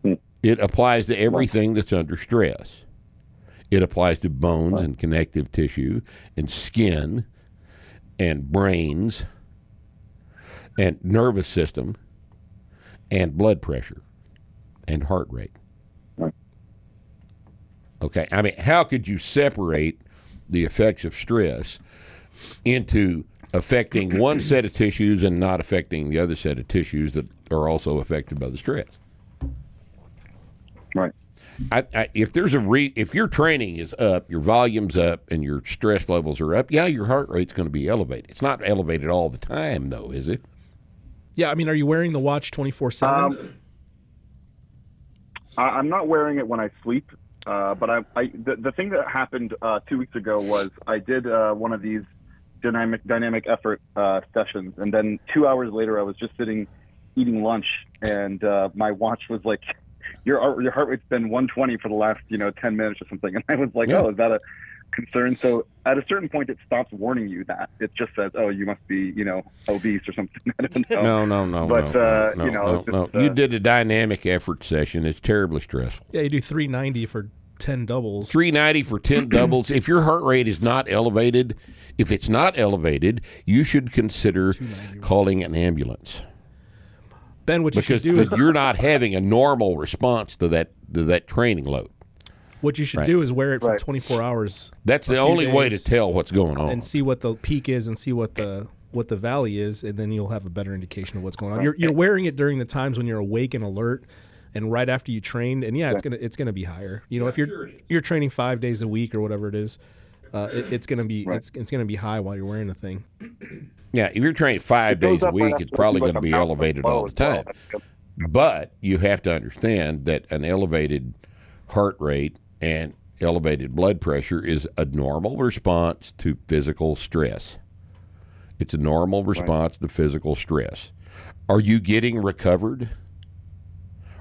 Hmm. It applies to everything that's under stress. It applies to bones and connective tissue and skin and brains and nervous system and blood pressure and heart rate. Right. Okay. I mean, how could you separate the effects of stress into affecting one set of tissues and not affecting the other set of tissues that are also affected by the stress? Right. I, I, if there's a re, if your training is up, your volume's up, and your stress levels are up, yeah, your heart rate's going to be elevated. It's not elevated all the time, though, is it? Yeah, I mean, are you wearing the watch twenty four seven? Um, I'm not wearing it when I sleep, uh, but I, I the, the thing that happened uh, two weeks ago was I did uh, one of these dynamic dynamic effort uh, sessions, and then two hours later I was just sitting eating lunch, and uh, my watch was like. Your your heart rate's been 120 for the last you know 10 minutes or something, and I was like, Yeah. oh, is that a concern. So at a certain point, it stops warning you that it just says, "Oh, you must be, you know, obese or something." I don't know. No, no, no, But, no, uh, no, you know, no, it's no. just, you did a dynamic effort session. It's terribly stressful. Yeah, you do 390 for 10 doubles. 390 for 10 doubles. If your heart rate is not elevated, if it's not elevated, you should consider calling an ambulance Then what you because should do is you're not having a normal response to that to that training load. what you should Right. do is wear it for Right. 24 hours That's the only way to tell what's going on. and see what the peak is and see what the what the valley is, and then you'll have a better indication of what's going on. You're, you're wearing it during the times when you're awake and alert, and right after you trained, and yeah, it's gonna it's gonna be higher. You know, if you're you're training five days a week or whatever it is, uh, it, it's gonna be it's, it's gonna be high while you're wearing the thing. Yeah, if you're training five It days a week, it's probably going to be elevated all the as well. time. But you have to understand that an elevated heart rate and elevated blood pressure is a normal response to physical stress. It's a normal response to physical stress. Are you getting recovered?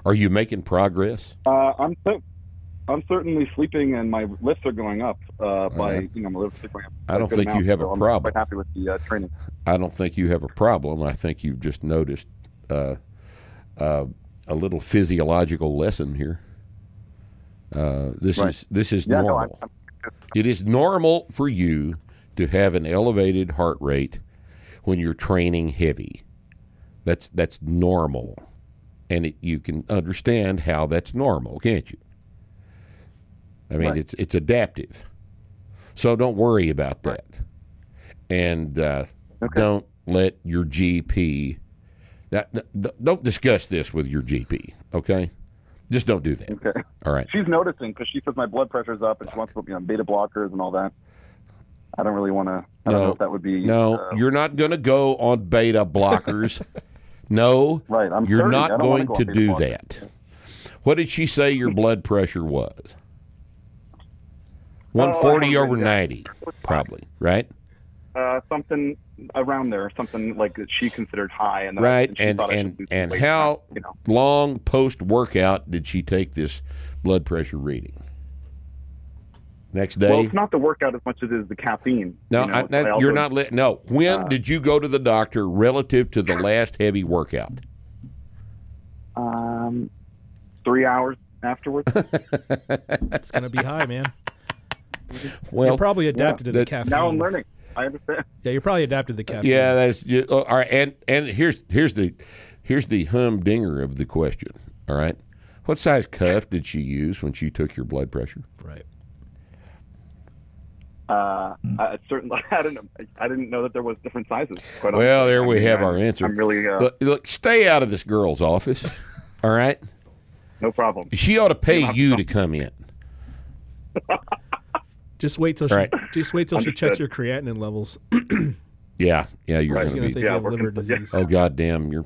Are you making progress? Uh, I'm cer- I'm certainly sleeping, and my lifts are going up uh, by right. you know my lifts are going up. I a don't think you amount, have a so I'm problem. Quite happy with the uh, training. I don't think you have a problem. I think you've just noticed uh, uh, a little physiological lesson here. Uh, this Right. is this is Yeah, no, normal. I'm, I'm, It is normal for you to have an elevated heart rate when you're training heavy. That's that's normal, and it, you can understand how that's normal, can't you? I mean, Right. it's it's adaptive, so don't worry about that, and uh, Okay. don't let your GP. That, don't discuss this with your GP, okay? Just don't do that. okay. All right. She's noticing because she says my blood pressure's up, and she wants to put me on beta blockers and all that. I don't really want to. I don't No. know if that would be. No, uh, you're not going to go on beta blockers. no, Right, I'm you're 30. Not going go to do that. What did she say your blood pressure was? Oh, 140 haven't over written down. 90, probably, right? uh, something around there, something like that she considered high, and Right. And should and and how you know. long post workout did she take this blood pressure reading? Next day. Well, it's not the workout as much as it is the caffeine. no, you know, I, that, also, you're not. Li- no. When Uh, did you go to the doctor relative to the last heavy workout? Um, three hours afterwards. It's gonna be high, man. Well, you're probably adapted to the that- caffeine. now I'm learning. I understand. Yeah, you're probably adapted to the caffeine. Yeah, that's ju- oh, all right. And and here's here's the here's the humdinger of the question. All right, what size cuff did she use when she took your blood pressure? right. Uh, I certainly, I didn't, I didn't know that there was different sizes. quite Well, honestly. there I we mean, have I'm- our answer. I'm really, uh, Look, look, stay out of this girl's office. All right, no problem. she ought to pay you to come in. Just wait till she just wait till she checks your creatinine levels. Yeah, yeah, you're Right. She's going gonna to think be. Yeah, you have liver gonna- yeah. disease. Oh God damn, your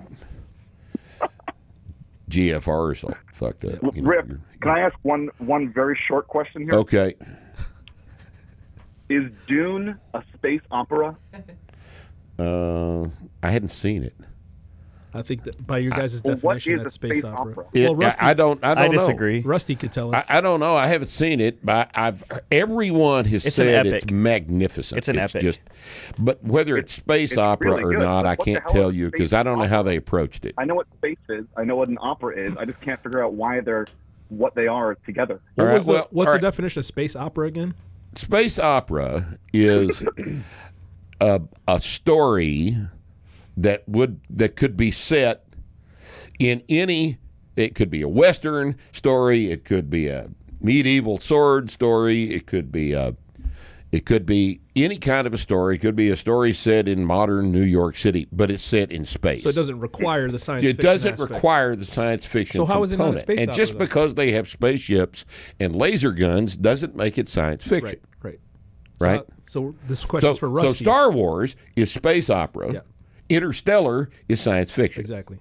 GFR is all fucked up. you know, Rip, you're- can I ask one, one very short question here? Okay. Is Dune a space opera? Uh, I hadn't seen it. I think that by your guys' Well, definition, is a that's space, space opera. opera? It- well, Rusty, I, I don't. I don't I know. disagree. Rusty could tell us. I don't know. I haven't seen it, but I've everyone has It's said it's magnificent. It's an epic. Just, but whether it's, space it's opera really or good, not, I can't tell you because I don't know how they approached it. I know what space is. I know what an opera is. I just can't figure out why they're what they are together. what All right, was the, what's all the right. definition of space opera again? Space opera is a, a story that would that could be set in any. It could be a western story. It could be a medieval sword story. It could be a. It could be any kind of a story. It could be a story set in modern New York City, but it's set in space. So it doesn't require the science. It doesn't aspect. require the science fiction. So how is it not a component. space And opera, just then? because they have spaceships and laser guns doesn't make it science fiction. Right, right, so Right. how- So, this So, question's for Rusty. so Star Wars is space opera. Yeah. Interstellar is science fiction. exactly.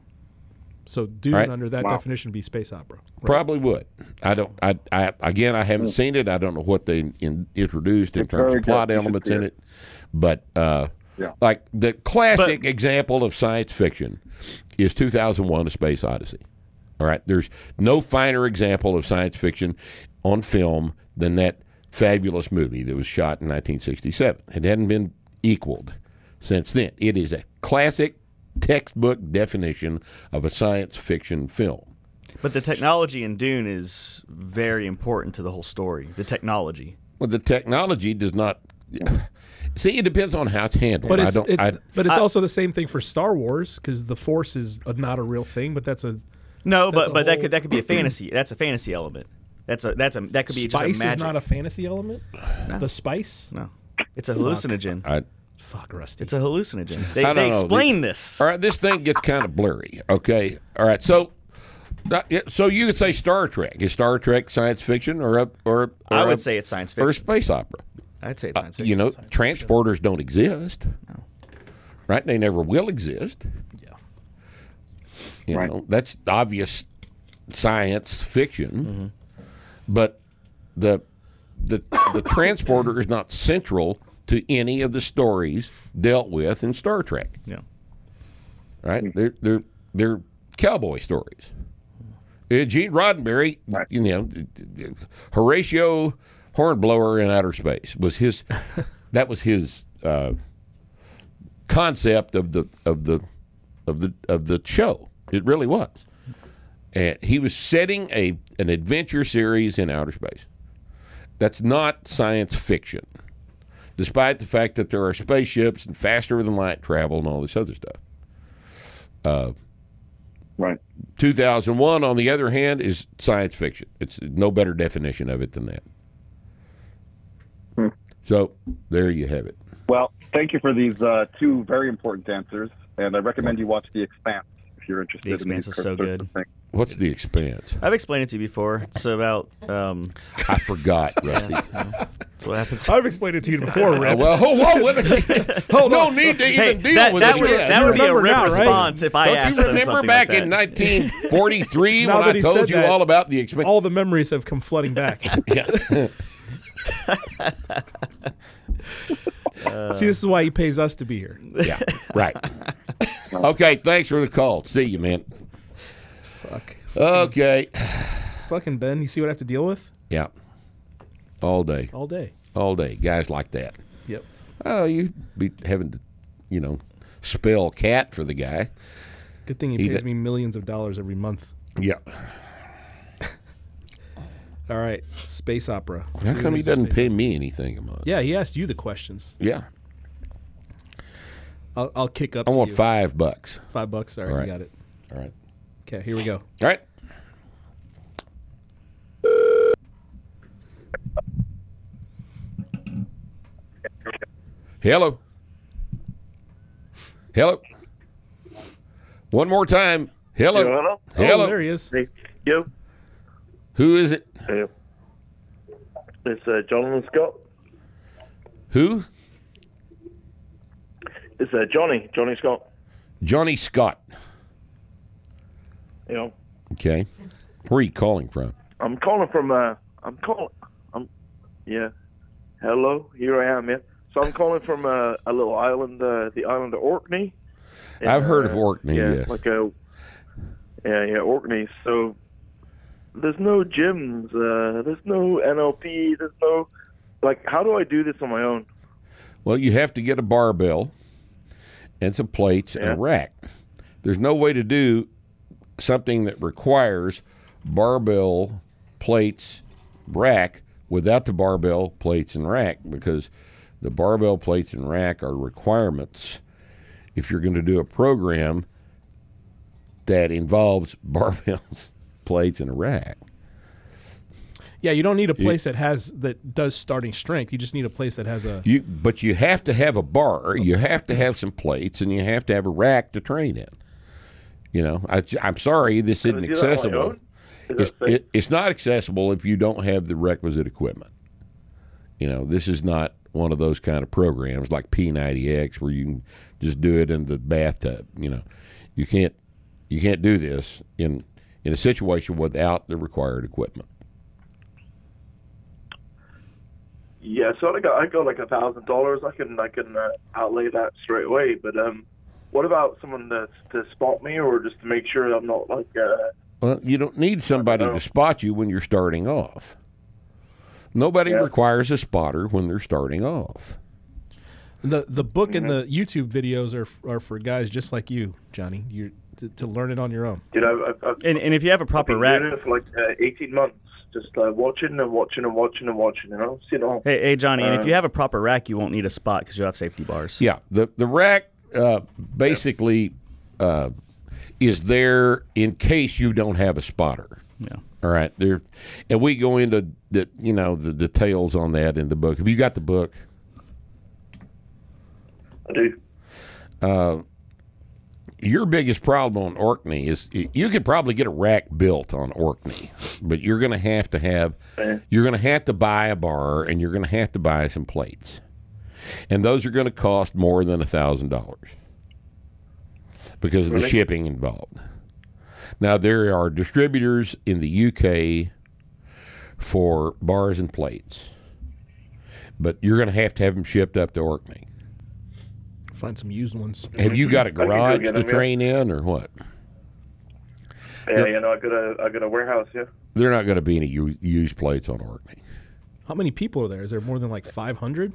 So Dune Right. under that Wow. definition would be space opera. Probably would. I don't. I, I again, I haven't seen it. I don't know what they in, introduced in It's terms of plot good. You should elements in it. it, but uh, Yeah. like the classic example of science fiction is 2001: A Space Odyssey. All right, there's no finer example of science fiction on film than that fabulous movie that was shot in 1967. It hadn't been equaled since then. It is a classic textbook definition of a science fiction film. But the technology in Dune is very important to the whole story. The technology. Well, the technology does not. See, it depends on how it's handled. But I it's, don't. it- I, but it's also the same thing for Star Wars because the Force is a, not a real thing, but that's a No, That's but a but that could that could be a fantasy. That's a fantasy element. That's a that's a that could be spice just a magic. is not a fantasy element. The spice, no, it's a hallucinogen. I, fuck, Rusty. It's a hallucinogen. They, I don't they know. explain this. all right, this thing gets kind of blurry. Okay, all right. So, uh, so you could say Star Trek is Star Trek science fiction or a, or, or I a- would say it's science fiction or a space opera. I'd say it's science fiction. You know, transporters don't exist. no. Right? They never will exist. Yeah. You Right. know, that's obvious science fiction. Mm-hmm. But the the the transporter is not central to any of the stories dealt with in Star Trek. Yeah. Right? They're they're they're cowboy stories. Uh, Gene Roddenberry, Right. you know, Horatio Hornblower in outer space was his. that was his uh, concept of the of the of the of the show. It really was, and he was setting a an adventure series in outer space. That's not science fiction, despite the fact that there are spaceships and faster than light travel and all this other stuff. Right. 2001, on the other hand, is science fiction. It's no better definition of it than that. So there you have it. Well, thank you for these uh, two very important answers, and I recommend you watch The Expanse if you're interested. The in Expanse these is so good. What's the expanse? I've explained it to you before. It's about um, I forgot, Rusty. that's what happens. I've explained it to you before, Rip. well, whoa, whoa, wait a minute. no need to Hey, even deal that, with that it. would, yet. that would be a rip now, right? response if I Don't asked you remember back like in 1943 when that I told said you that, all about the expanse? All the memories have come flooding back. Uh, see, this is why he pays us to be here. yeah, right. Okay, thanks for the call. See you, man. Fuck. Okay. Fucking Ben, you see what I have to deal with Yeah. All day. all day. All day. Guys like that. Yep. Oh, you be having to, you know, spell cat for the guy. Good thing he, He pays d- me millions of dollars every month. Yeah. All right, space opera. How come he doesn't opera. pay me anything a month? Yeah, he asked you the questions. Yeah. I'll, I'll kick up. I to want you. five bucks. Five bucks. All right, All right. you got it. All right. Okay, here we go. All right. Hello. Hello. One more time. Hello. hello? Hello. Oh, there he is. Hey, yo, Who is it? It's uh, Jonathan Scott. Who? It's uh, Johnny, Johnny Scott. Johnny Scott. Yeah. Okay. Where are you calling from? I'm calling from. Uh, I'm calling. I'm. Yeah. Hello, here I am. Yeah. So I'm calling from uh, a little island, uh, the island of Orkney. And, I've heard of uh, Orkney, Yeah, yes. like a. Yeah, yeah, Orkney. So there's no gyms. Uh, there's no NLP. There's no. Like, how do I do this on my own? Well, you have to get a barbell and some plates and a rack. There's no way to do something that requires barbell, plates, rack without the barbell, plates, and rack because the barbell, plates, and rack are requirements if you're going to do a program that involves barbells, plates, and a rack. Yeah, you don't need a place that has that does starting strength. You just need a place that has a. You, but you have to have a bar, you have to have some plates, and you have to have a rack to train in. You know, I, am sorry, this isn't do that on my accessible. Is It's, it, it's not accessible if you don't have the requisite equipment. You know, this is not one of those kind of programs like P90X where you can just do it in the bathtub. You know, you can't you can't do this in in a situation without the required equipment. Yeah, so I got I got like a thousand dollars. I can I can uh, outlay that straight away. But um, what about someone to to spot me or just to make sure I'm not like uh, Well, you don't need somebody know. to spot you when you're starting off. Nobody Yeah. requires a spotter when they're starting off. The the book and the YouTube videos are are for guys just like you, Johnny. You to, to learn it on your own. You know, I've, I've And, and if you have a proper rack, for like uh, 18 months, just uh, watching and watching and watching and watching. You know, sitting home. hey, hey Johnny, and if Uh, you have a proper rack, you won't need a spot because you'll have safety bars. Yeah, the the rack uh, basically uh, is there in case you don't have a spotter. Yeah. All right, there, and we go into the you know the details on that in the book. Have you got the book? I do. Your biggest problem on Orkney is you could probably get a rack built on Orkney, but you're going to have to have eh. you're going to have to buy a bar and you're going to have to buy some plates, and those are going to cost more than a thousand dollars because of the shipping involved. Now there are distributors in the UK for bars and plates, but you're going to have to have them shipped up to Orkney. Find some used ones. Have you got a can go garage to them, yeah. train in, or what? Yeah, you know, I got a I got a warehouse. Yeah. There are not going to be any used plates on Orkney. How many people are there? Is there more than like 500?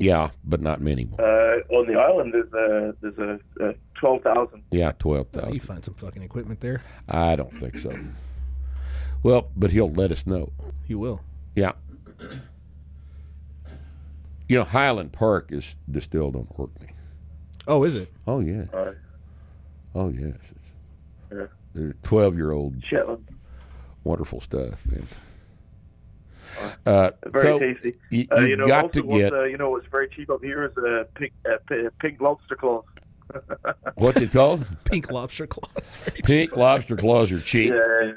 Yeah, but not many more. Uh, on the island, there's a there's a, a twelve thousand. Yeah, twelve thousand. you find some fucking equipment there. I don't think so. Well, but he'll let us know. He will. Yeah. You know, Highland Park is distilled on Orkney. Oh, is it? Oh yeah. Right. Oh yes. It's, Yeah. They're twelve-year-old Shetland. wonderful stuff, man. Uh, Very so tasty. You, Uh, you've you know, got also to what's, get uh, you know what's very cheap up here is a pink uh, pink lobster claws. what's it called? Pink lobster claws. Very Pink lobster claws are cheap. Yeah.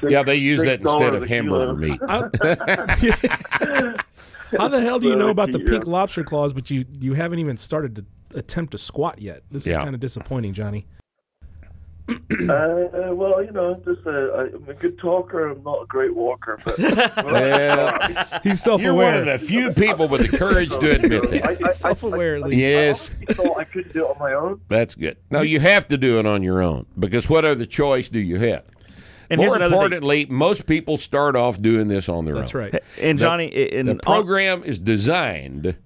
Six- Yeah, they use that instead of hamburger kilo. meat. How the hell do you know about the pink lobster claws, but you you haven't even started to attempt to squat yet? This is Yeah. kind of disappointing, Johnny. Uh, well, you know, just uh, I'm a good talker. I'm not a great walker, but Well, He's you're one of self-aware. the few people with the courage to admit I, that. I, I, Self-aware, at least. Yes. I honestly thought I could do it on my own. That's good. No, you have to do it on your own because what other choice do you have? And More another thing. importantly, most people start off doing this on their That's own. right. And Johnny, The program is designed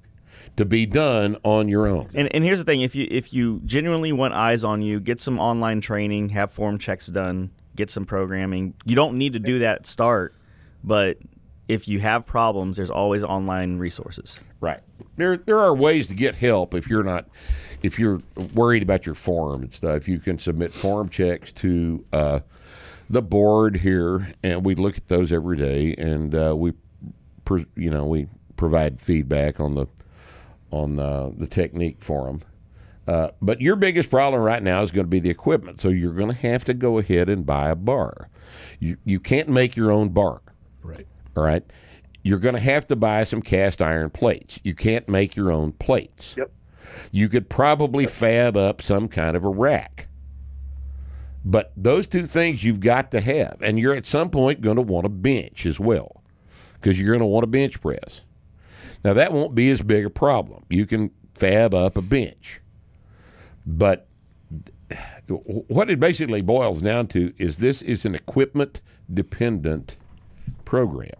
to be done on your own. And, and here's the thing: if you if you genuinely want eyes on you, get some online training, have form checks done, get some programming. You don't need to do that at start, but if you have problems, there's always online resources. Right. There there are ways to get help if you're not if you're worried about your form and stuff. You can submit form checks to uh, the board here, and we look at those every day, and uh, we pr- you know we provide feedback on the on the, the technique for them. Uh, but your biggest problem right now is going to be the equipment. So you're going to have to go ahead and buy a bar. You you can't make your own bar. Right. All right. You're going to have to buy some cast iron plates. You can't make your own plates. Yep. You could probably fab up some kind of a rack. But those two things you've got to have. And you're at some point going to want a bench as well because you're going to want a bench press. Now, that won't be as big a problem. You can fab up a bench. But what it basically boils down to is this is an equipment dependent program.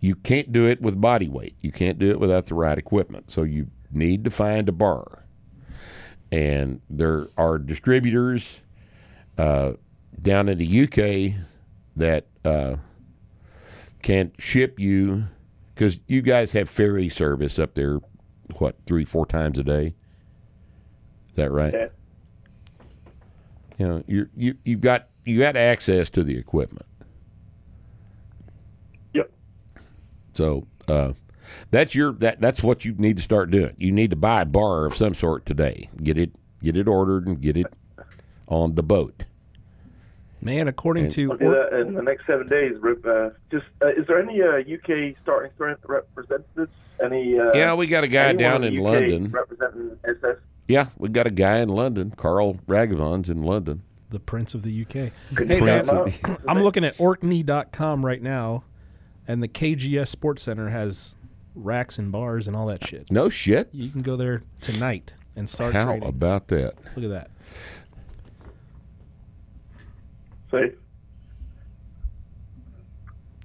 You can't do it with body weight. You can't do it without the right equipment. So you need to find a bar. And there are distributors uh, down in the UK that uh, can ship you because you guys have ferry service up there. What three, four times a day? Is that right? Yeah. You know, you you you've got you got access to the equipment. Yep. So uh, that's your that that's what you need to start doing. You need to buy a bar of some sort today. Get it get it ordered and get it on the boat. Man, according to I'll Or- that in the next seven days. Rip. Uh, just uh, is there any uh, UK starting strength representatives? Any? Uh, Yeah, we got a guy down in in UK London. representing SS. Yeah, we got a guy in London, Carl Raghavan's in London. the Prince of the UK. Could Hey, man, bring them? I'm looking at Orkney.com right now, and the KGS Sports Center has racks and bars and all that shit. No shit. You can go there tonight and start How training. about that? Look at that. Say,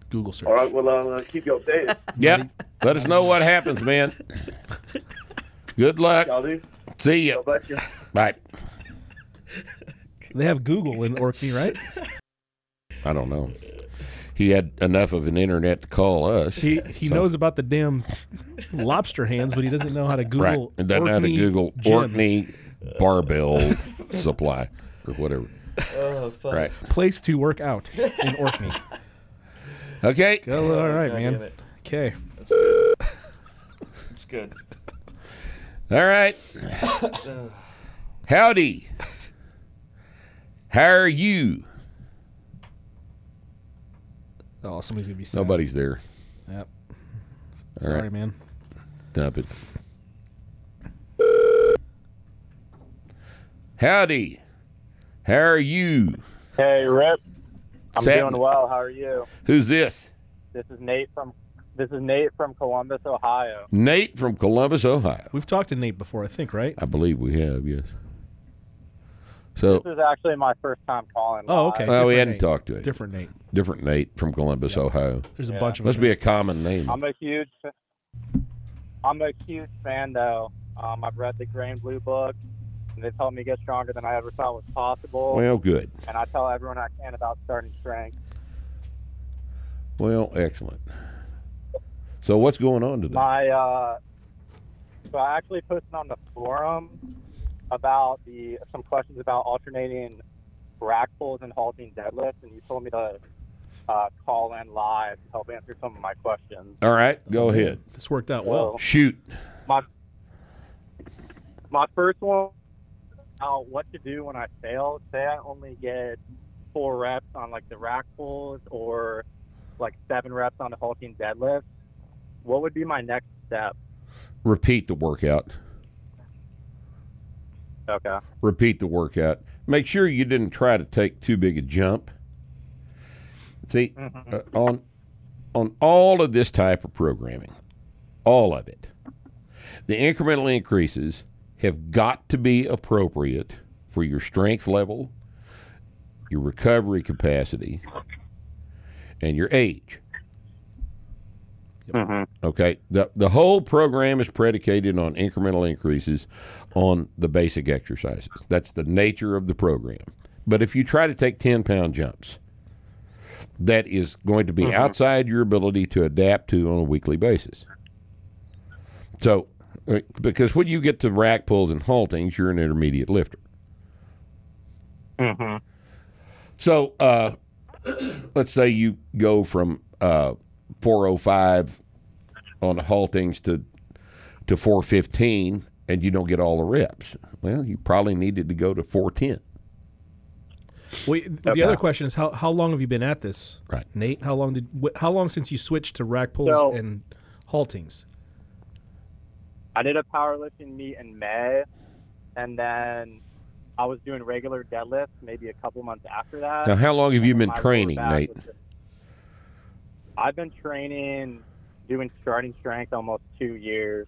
Google search. All right, well, I'll uh, keep you updated. Yep. Let us know what happens, man. Good luck. Y'all do. See God you. bless you. Bye. They have Google in Orkney, right? I don't know. He had enough of an internet to call us. He he So- knows about the damn lobster hands, but he doesn't know how to right. Google. And doesn't know how to Orkney Google gym. Orkney barbell supply or whatever. Oh, fuck. Right. place to work out in Orkney. Okay. Oh, all right, God man. damn it. Okay. It's good. All right. Howdy. How are you? Oh, somebody's gonna be sad. Nobody's there. Yep. All Sorry, right. man. Dump it. Howdy. How are you? Hey, Rip. I'm Satin. doing well. How are you? Who's this? This is Nate from this is Nate from Columbus, Ohio. Nate from Columbus, Ohio. We've talked to Nate before, I think, right? I believe we have, yes. So, This is actually my first time calling. Oh, okay. well, we hadn't Nate. talked to him. Different Nate. Different Nate from Columbus, Ohio. There's a Yeah. bunch of Must them. be a common name. I'm a huge I'm a huge fan though. Um, I've read the Grain Blue book and they've helped me get stronger than I ever thought was possible. Well, good. and I tell everyone I can about starting strength. Well, excellent. So, what's going on today? My uh, so I actually posted on the forum about the some questions about alternating rack pulls and halting deadlifts, and you told me to uh, call in live to help answer some of my questions. All right, go ahead. This worked out well. Shoot. My my first one about what to do when I fail. Say I only get four reps on like the rack pulls or like seven reps on the halting deadlift. What would be my next step? Repeat the workout. Okay. Repeat the workout. Make sure you didn't try to take too big a jump. See, uh, on on all of this type of programming, all of it, the incremental increases have got to be appropriate for your strength level, your recovery capacity, and your age. Mm-hmm. Okay, the the whole program is predicated on incremental increases on the basic exercises. That's the nature of the program. But if you try to take ten pound jumps, that is going to be mm-hmm. outside your ability to adapt to on a weekly basis. So, because when you get to rack pulls and haltings, you're an intermediate lifter. Mm-hmm. So, uh, let's say you go from uh, 405 on the haltings to to 415, and you don't get all the reps. Well, you probably needed to go to 410. Wait, the other question is how how long have you been at this? Right. Nate, how long did how long since you switched to rack pulls So- and haltings? I did a powerlifting meet in May, and then I was doing regular deadlifts maybe a couple months after that. Now, how long have you been training, Nate? just- I've been training, doing starting strength almost two years.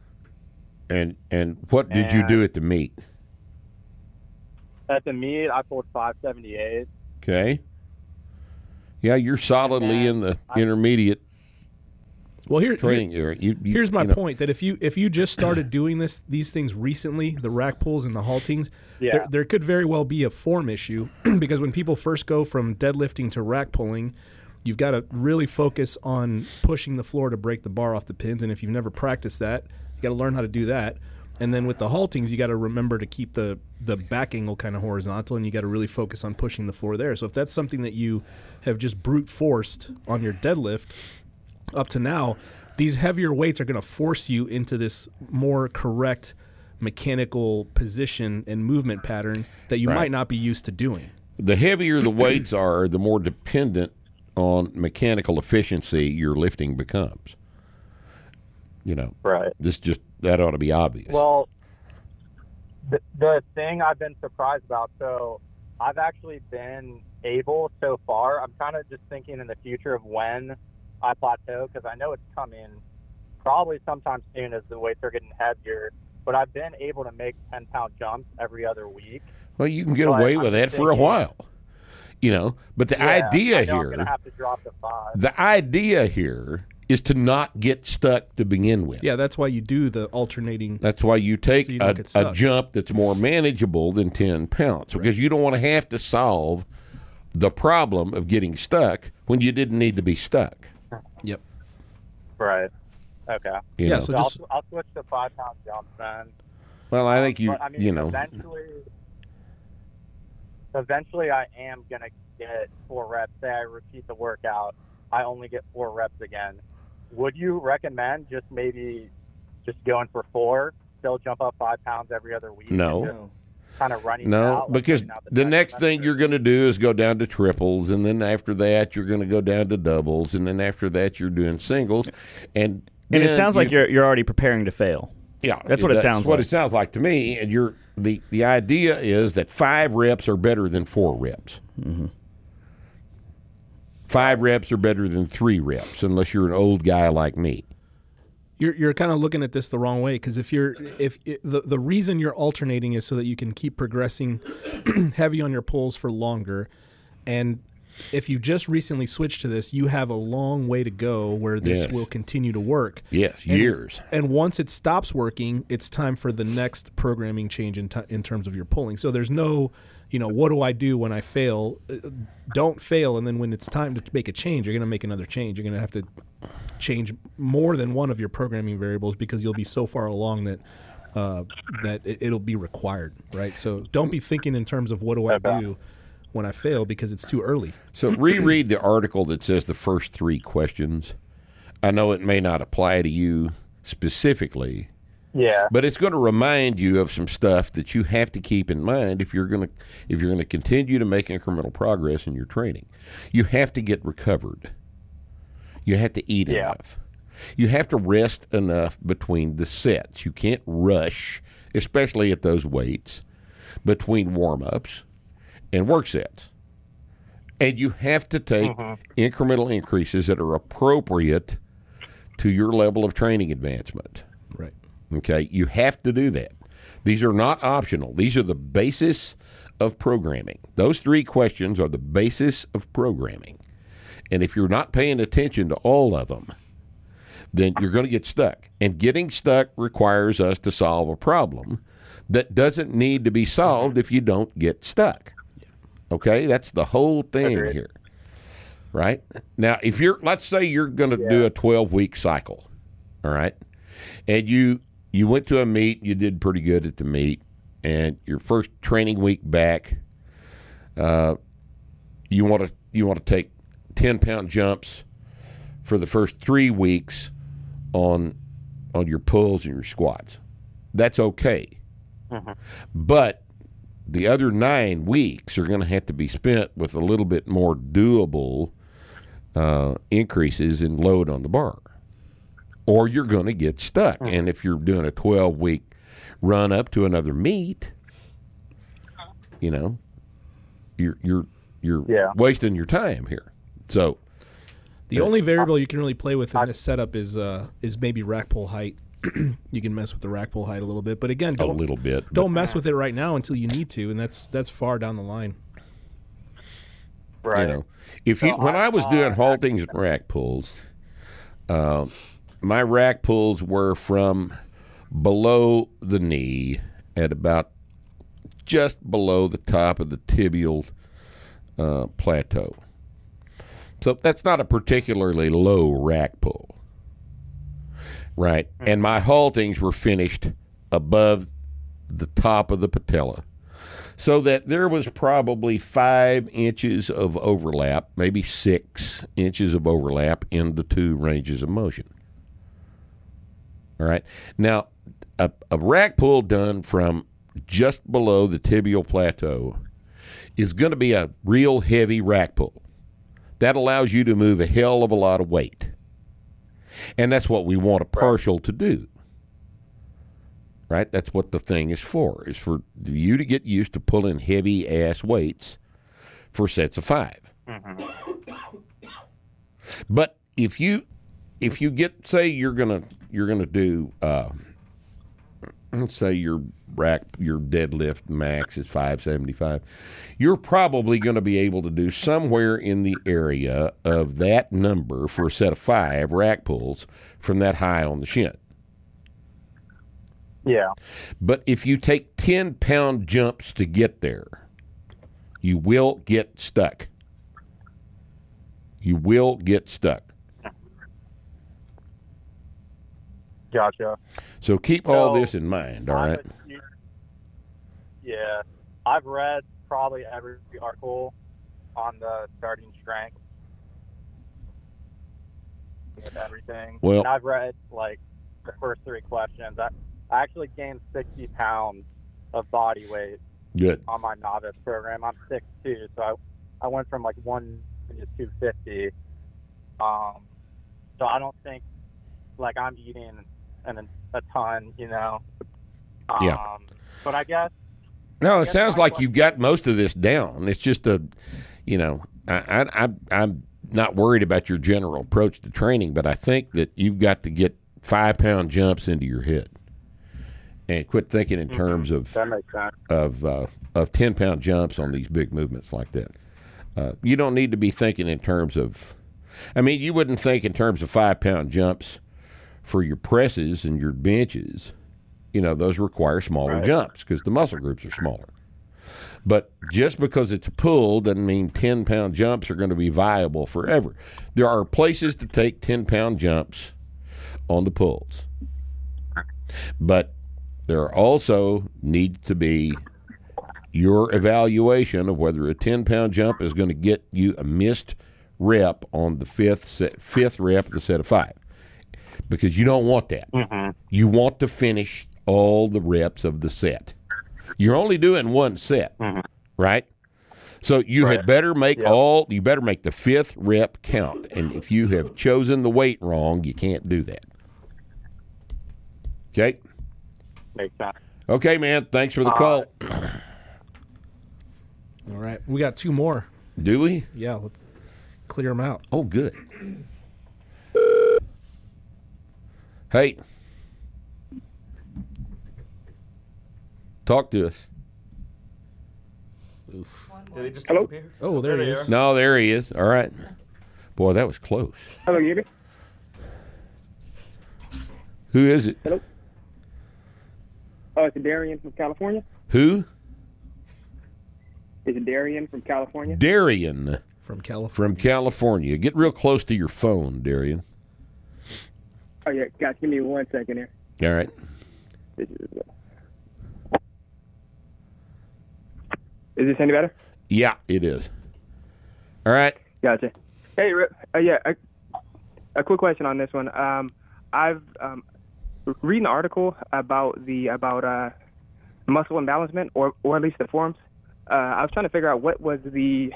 And and what did you do at the meet? At the meet, I pulled 578. Okay. Yeah, you're solidly in the I- intermediate Well, here, training here- You, you- here's my you know, point: that if you if you just started doing this these things recently, the rack pulls and the haltings, Yeah. there, there could very well be a form issue because when people first go from deadlifting to rack pulling, you've got to really focus on pushing the floor to break the bar off the pins, and if you've never practiced that, you got to learn how to do that. And then with the haltings, you got to remember to keep the the back angle kind of horizontal, and you got to really focus on pushing the floor there. So if that's something that you have just brute forced on your deadlift, up to now, these heavier weights are going to force you into this more correct mechanical position and movement pattern that you Right. might not be used to doing. the heavier the weights are, the more dependent on mechanical efficiency your lifting becomes. You know, Right. this just that ought to be obvious. Well, the, the thing I've been surprised about, so I've actually been able so far. I'm kind of just thinking in the future of when I plateau because I know it's coming probably sometime soon as the weights are getting heavier. But I've been able to make 10 pound jumps every other week. Well, you can get Well, away I'm with that for a while. You know, but the Yeah, idea I know I'm here, have to drop to five. the idea here is to not get stuck to begin with. Yeah, that's why you do the alternating. That's why you take So you a, a jump that's more manageable than 10 pounds because you don't want to have to solve the problem of getting stuck when you didn't need to be stuck. Yep. Right. Okay. you Yeah, know. so So just I'll, I'll switch to five pound jumps then. well, I um, think you, But, I mean, you know, eventually, eventually, I am gonna get four reps. Say I repeat the workout, I only get four reps again. Would you recommend just maybe just going for four, still jump up five pounds every other week? No. Kind of running. no, out, like because running out the next thing you're going to do is go down to triples, and then after that you're going to go down to doubles, and then after that you're doing singles, and And it then sounds like you- you're you're already preparing to fail. Yeah, That's what it sounds That's what like. it sounds like to me. And you're the the idea is that five reps are better than four reps. Mm-hmm. Five reps are better than three reps, unless you're an old guy like me. You're you're kind of looking at this the wrong way because if you're if it, the the reason you're alternating is so that you can keep progressing heavy on your pulls for longer, and if you just recently switched to this, you have a long way to go where this Yes. will continue to work. Yes, And- years. And once it stops working, it's time for the next programming change in, t- in terms of your pulling. So there's no, you know, what do I do when I fail? Uh, Don't fail, and then when it's time to make a change, you're going to make another change. You're going to have to change more than one of your programming variables because you'll be so far along that uh, that it, it'll be required, right? So don't be thinking in terms of what do I do when I fail because it's too early. So reread the article that says the first three questions. I know it may not apply to you specifically, Yeah. but it's going to remind you of some stuff that you have to keep in mind if you're going to if you're going to continue to make incremental progress in your training. You have to get recovered. You have to eat Yeah. enough. You have to rest enough between the sets. You can't rush, especially at those weights, between warm-ups and work sets. And you have to take mm-hmm. incremental increases that are appropriate to your level of training advancement. Right. Okay, you have to do that. These are not optional. These are the basis of programming. Those three questions are the basis of programming. And if you're not paying attention to all of them, then you're going to get stuck. And getting stuck requires us to solve a problem that doesn't need to be solved if you don't get stuck. Okay, that's the whole thing Agreed. here. Right? Now, if you're let's say you're going to do a 12-week cycle. All right? and you you went to a meet, you did pretty good at the meet, and your first training week back, uh, you want to you want to take ten pound jumps for the first three weeks on on your pulls and your squats. That's okay, but the other nine weeks are going to have to be spent with a little bit more doable uh, increases in load on the bar or you're going to get stuck. And if you're doing a 12 week run up to another meet, you know, you're you're you're Yeah. wasting your time here. So The only variable you can really play with in this setup is uh, is maybe rack pull height. you can mess with the rack pull height a little bit, but again, a don't little bit. don't mess with it right now until you need to, and that's that's far down the line. Right. You know, if you when I I was doing rack haltings and rack pulls, uh, my rack pulls were from below the knee at about just below the top of the tibial uh, plateau. So that's not a particularly low rack pull, right? Hmm. And my haltings were finished above the top of the patella so that there was probably five inches of overlap, maybe six inches of overlap in the two ranges of motion. All right. Now, a, a rack pull done from just below the tibial plateau is going to be a real heavy rack pull. That allows you to move a hell of a lot of weight. And that's what we want a partial to do right? That's what the thing is for, is for you to get used to pulling heavy ass weights for sets of 5 But if you if you get say you're gonna you're gonna do uh, let's say you're rack your deadlift max is 575 you're probably going to be able to do somewhere in the area of that number for a set of five rack pulls from that high on the shin. Yeah. but if you take 10 pound jumps to get there you will get stuck. You will get stuck Gotcha. so keep all this in mind all right Yeah, I've read probably every article on the starting strength with everything. Well- and I've read like the first three questions. I, I actually gained 60 pounds of body weight good on my novice program. I'm 6'2", so I, I went from like one to 250. Um, so I don't think like I'm eating an, a ton, you know. Um, Yeah. But I guess No, it guess sounds like you've got most of this down. It's just a, you know, I, I, I, I'm not worried about your general approach to training, but I think that you've got to get five pound jumps into your head, and quit thinking in terms of that makes of uh, of ten pound jumps on these big movements like that. Uh, you don't need to be thinking in terms of. I mean, you wouldn't think in terms of five pound jumps for your presses and your benches. You know, those require smaller Right. jumps because the muscle groups are smaller. But just because it's a pull doesn't mean 10 pound jumps are going to be viable forever. There are places to take 10 pound jumps on the pulls. But there also needs to be your evaluation of whether a 10 pound jump is going to get you a missed rep on the fifth set, fifth rep of the set of five because you don't want that. Mm-hmm. You want to finish all the reps of the set. You're only doing one set, mm-hmm. right? So you had better make all you better make the fifth rep count. And if you have chosen the weight wrong, you can't do that. Okay? Makes sense. Okay, man. Thanks for the call. All right, we got two more. Do we? Yeah, let's clear them out. Oh, good. Hey. Talk to us. Did they just Hello? disappear? Oh, there, There he is. No, there he is. All right. Boy, that was close. Hello, Yuri. Who is it? Hello. Oh, it's Darian from California. Who? Is it Darian from California? Darian From California. from California. Get real close to your phone, Darian. Oh yeah, guys, give me one second here. All right. Is, is this any better? Yeah, it is. All right. Gotcha. Hey, Rip. Uh, yeah, a, a quick question on this one. Um, I've um, reading an article about the about uh, muscle imbalancement, or or at least the forms. Uh, I was trying to figure out what was the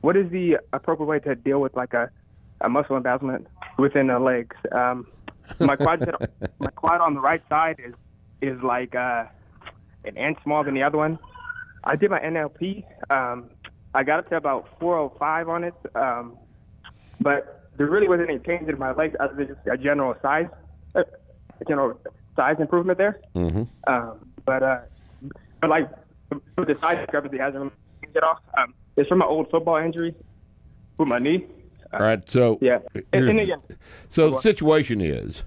what is the appropriate way to deal with like a, a muscle imbalancement within the legs. Um, my quad my quad on the right side is is like uh, an inch smaller than the other one. I did my NLP. Um, I got up to about 405 on it, um, but there really wasn't any change in my legs other than just a general size, uh, a general size improvement there. Mm-hmm. Um, but uh, but like the size discrepancy hasn't changed at all. Um, it's from my old football injury with my knee. All right. So Yeah, and, and again, So the situation is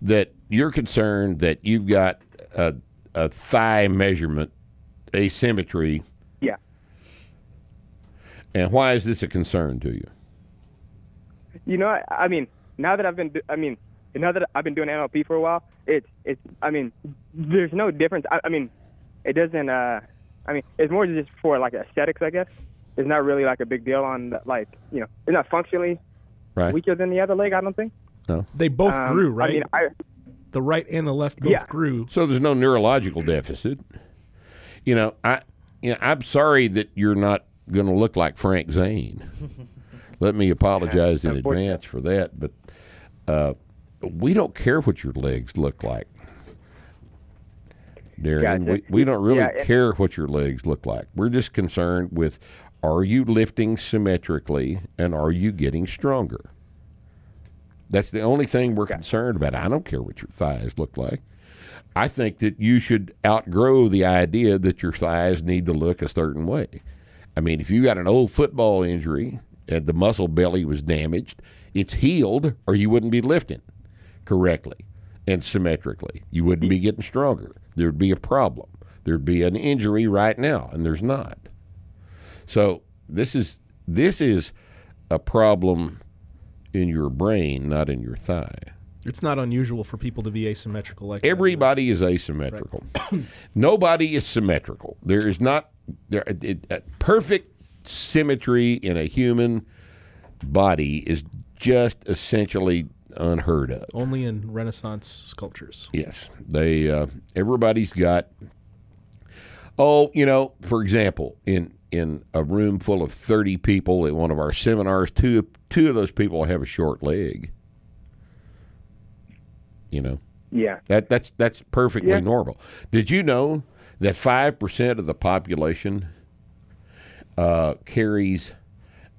that you're concerned that you've got a, a thigh measurement asymmetry, yeah. and why is this a concern to you? You know, I, I mean, now that I've been, I mean, now that I've been doing NLP for a while, it's, it's, I mean, there's no difference. I, I mean, it doesn't, uh, I mean, it's more just for like aesthetics, I guess. It's not really like a big deal on the, like, you know, it's not functionally Right? weaker than the other leg. I don't think. No. They both Um, grew, right? I mean, I, the right and the left both Yeah. grew. So there's no neurological deficit. You know, I, you know, I'm sorry that you're not going to look like Frank Zane. Let me apologize in advance for that, but uh, we don't care what your legs look like. Darren, Gotcha. we, we don't really Yeah, care what your legs look like. We're just concerned with are you lifting symmetrically and are you getting stronger? That's the only thing we're concerned about. I don't care what your thighs look like. I think that you should outgrow the idea that your thighs need to look a certain way. I mean, if you got an old football injury and the muscle belly was damaged, it's healed, or you wouldn't be lifting correctly and symmetrically. You wouldn't be getting stronger. There'd be a problem. There'd be an injury right now, and there's not. So this is this is a problem in your brain, not in your thigh. It's not unusual for people to be asymmetrical like that. Everybody is asymmetrical. Nobody is symmetrical. There is not there it, it, perfect symmetry in a human body is just essentially unheard of. Only in Renaissance sculptures. Yes, they. Uh, everybody's got. Oh, you know, for example, in in a room full of thirty people at one of our seminars, two two of those people have a short leg. You know. Yeah. That that's that's perfectly Yeah. normal. Did you know that five percent of the population uh, carries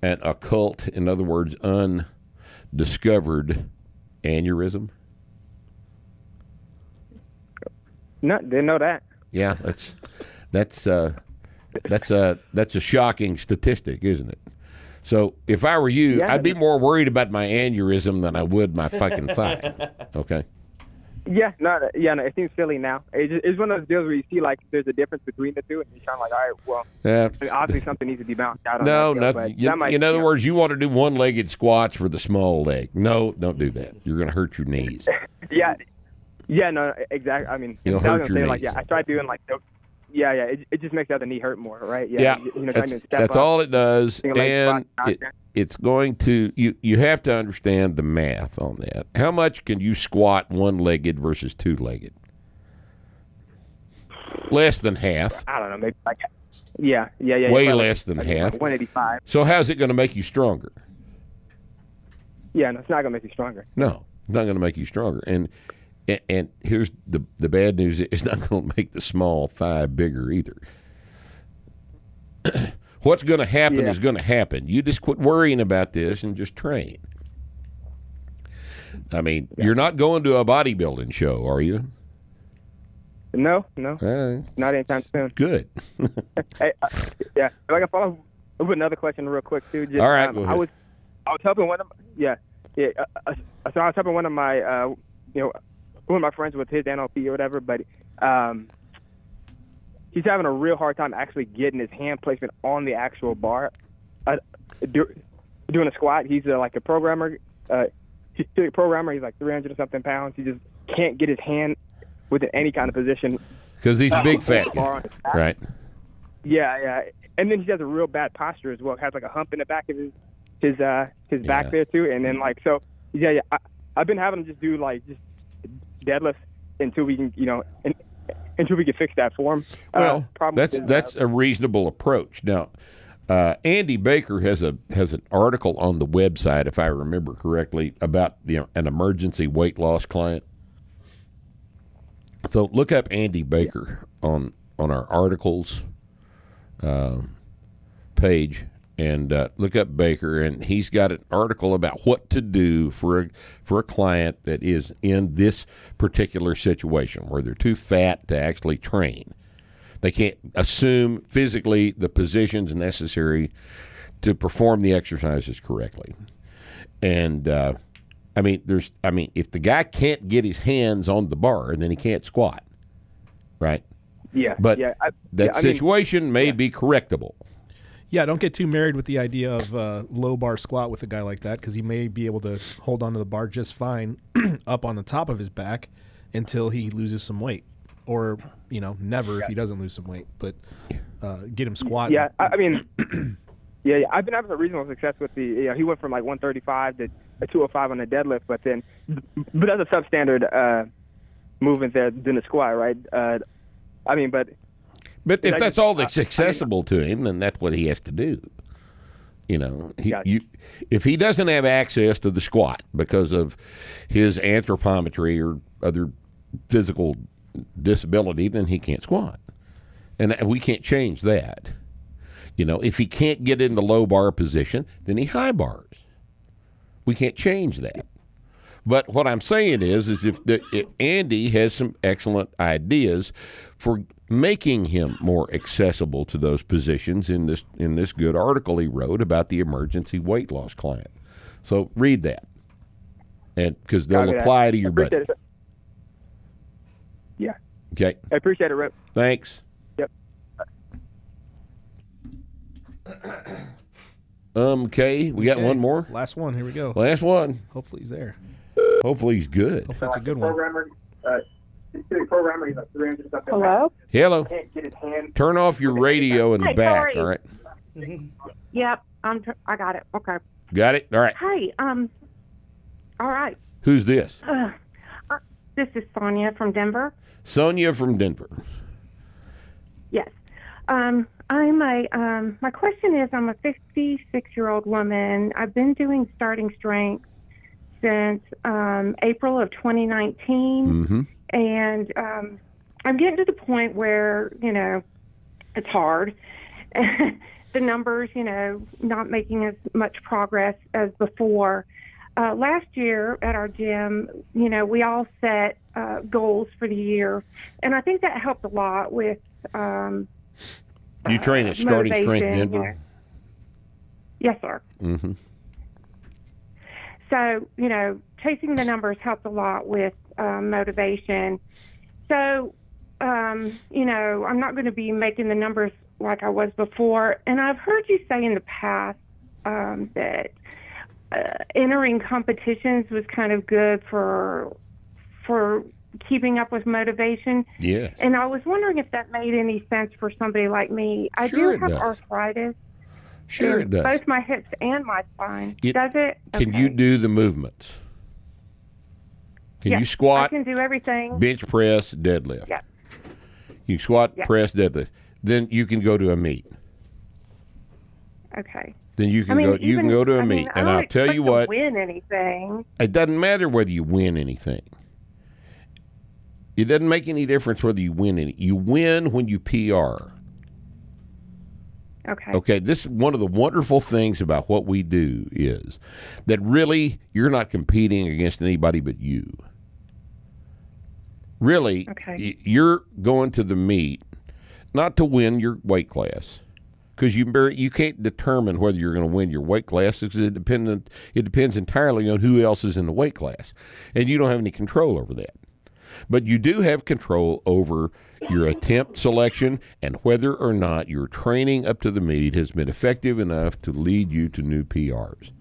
an occult, in other words, undiscovered aneurysm? No, didn't know that. Yeah, that's that's uh, that's a that's a shocking statistic, isn't it? So if I were you, Yeah. I'd be more worried about my aneurysm than I would my fucking thigh. Okay. Yeah, no, yeah, no, it seems silly now. It's, just, it's one of those deals where you see like there's a difference between the two, and you're kind of like, all right, well, Yeah. I mean, obviously something needs to be balanced out. On No, that nothing. You- that might- in other you know. words, you want to do one-legged squats for the small leg. No, don't do that. You're going to hurt your knees. yeah, yeah, no, exactly. I mean, You'll I was hurt gonna your say like, knees. yeah, I tried doing like, yeah, yeah, it, it just makes the other knee hurt more, right? Yeah, Yeah, you, you know, that's, to that's all it does, doing a leg and it, it's going to you. You have to understand the math on that. How much can you squat one-legged versus two-legged? Less than half. I don't know, maybe like, yeah, yeah, yeah, Way less than like half. 185. So how's it going to make you stronger? Yeah, no, it's not gonna make you stronger. No, it's not going to make you stronger. And and, and here's the the bad news: it's not going to make the small thigh bigger either. What's going to happen Yeah. is going to happen. You just quit worrying about this and just train. I mean, you're not going to a bodybuilding show, are you? No, no, Uh, not anytime soon. good. hey, uh, yeah, if I can follow up with another question real quick too. Just, All right, um, I was I was helping one of my, yeah yeah uh, uh, so I was helping one of my uh, you know one of my friends with his NLP or whatever, but um, he's having a real hard time actually getting his hand placement on the actual bar. Uh, do, doing a squat, he's uh, like a programmer. Uh, he's a programmer. He's like 300 or something pounds. He just can't get his hand within any kind of position. Because he's big fat Bar guy, on his back. right? Yeah, yeah. And then he has a real bad posture as well. Has like a hump in the back of his his uh his Yeah. back there too. And then like so yeah, yeah. I, I've been having him just do like just deadlifts until we can you know and, until we can fix that form. Well, uh, that's uh, that's a reasonable approach. Now, uh, Andy Baker has a has an article on the website, if I remember correctly, about the, an emergency weight loss client. So look up Andy Baker on on our articles uh, page and uh, look up Baker, and he's got an article about what to do for a for a client that is in this particular situation where they're too fat to actually train. They can't assume physically the positions necessary to perform the exercises correctly. And uh, I mean, there's, I mean, if the guy can't get his hands on the bar, then he can't squat, right? yeah, But yeah, I, that yeah, I mean, situation may be correctable. Yeah, don't get too married with the idea of uh, low bar squat with a guy like that because he may be able to hold onto the bar just fine up on the top of his back until he loses some weight, or you know, never if he doesn't lose some weight. But uh, get him squatting. Yeah, I, I mean, yeah, yeah, I've been having a reasonable success with the. You know, he went from like 135 to a 205 on the deadlift, but then, but that's a substandard uh, movement there doing the squat, right? Uh, I mean, but But if I that's just- all I- that's I mean- accessible to him, then that's what he has to do. You know, he, you, if he doesn't have access to the squat because of his anthropometry or other physical disability, then he can't squat, and we can't change that. You know, if he can't get in the low bar position, then he high bars. We can't change that. But what I'm saying is, is if the, if Andy has some excellent ideas for making him more accessible to those positions in this in this good article he wrote about the emergency weight loss client. So read that, and because they'll Copy that. apply to your Appreciate buddy. it. Yeah, Okay, I appreciate it, Rip. thanks. Yep. Um, okay, we got Okay, one more. Last one. Here we go. Last one. Hopefully he's there. Hopefully he's good. Hopefully it's a good one. Programmer, uh, he's like 300. Hello? Hello. Can't get his hand. Turn off your radio in the Hi, back. sorry. All right. Yep, I'm. Tr- I got it. Okay. Got it. All right. Hey, um. All right. Who's this? Uh, uh, this is Sonia from Denver. Sonia from Denver. Yes. Um, I'm a. Um, my question is, I'm a 56 year old woman. I've been doing starting strength since um, April of 2019, Mm-hmm. and um, I'm getting to the point where you know it's hard. the numbers, you know, not making as much progress as before. Uh, last year at our gym, you know, we all set uh, goals for the year, and I think that helped a lot with um, You train at Starting Strength you Denver. know. Yes, sir. Mm-hmm. So, you know, chasing the numbers helped a lot with um, motivation. So, um, you know, I'm not going to be making the numbers like I was before. And I've heard you say in the past um, that uh, entering competitions was kind of good for for keeping up with motivation. Yeah. And I was wondering if that made any sense for somebody like me. I Sure do have does. arthritis. Sure it does. Both my hips and my spine. It- does it? Can Okay. you do the movements? Can Yes, you squat, I can do everything. bench press, deadlift? Yeah. You squat, Yeah. press, deadlift. Then you can go to a meet. Okay. Then you can I mean, go. You can go to a I meet, mean, and I'll tell you what. Win anything? It doesn't matter whether you win anything. It doesn't make any difference whether you win any. You win when you PR. Okay. Okay, this is one of the wonderful things about what we do is that really you're not competing against anybody but you. Really, Okay. you're going to the meet not to win your weight class because you you can't determine whether you're going to win your weight class because it dependent it depends entirely on who else is in the weight class, and you don't have any control over that. But you do have control over your attempt selection and whether or not your training up to the meet has been effective enough to lead you to new PRs.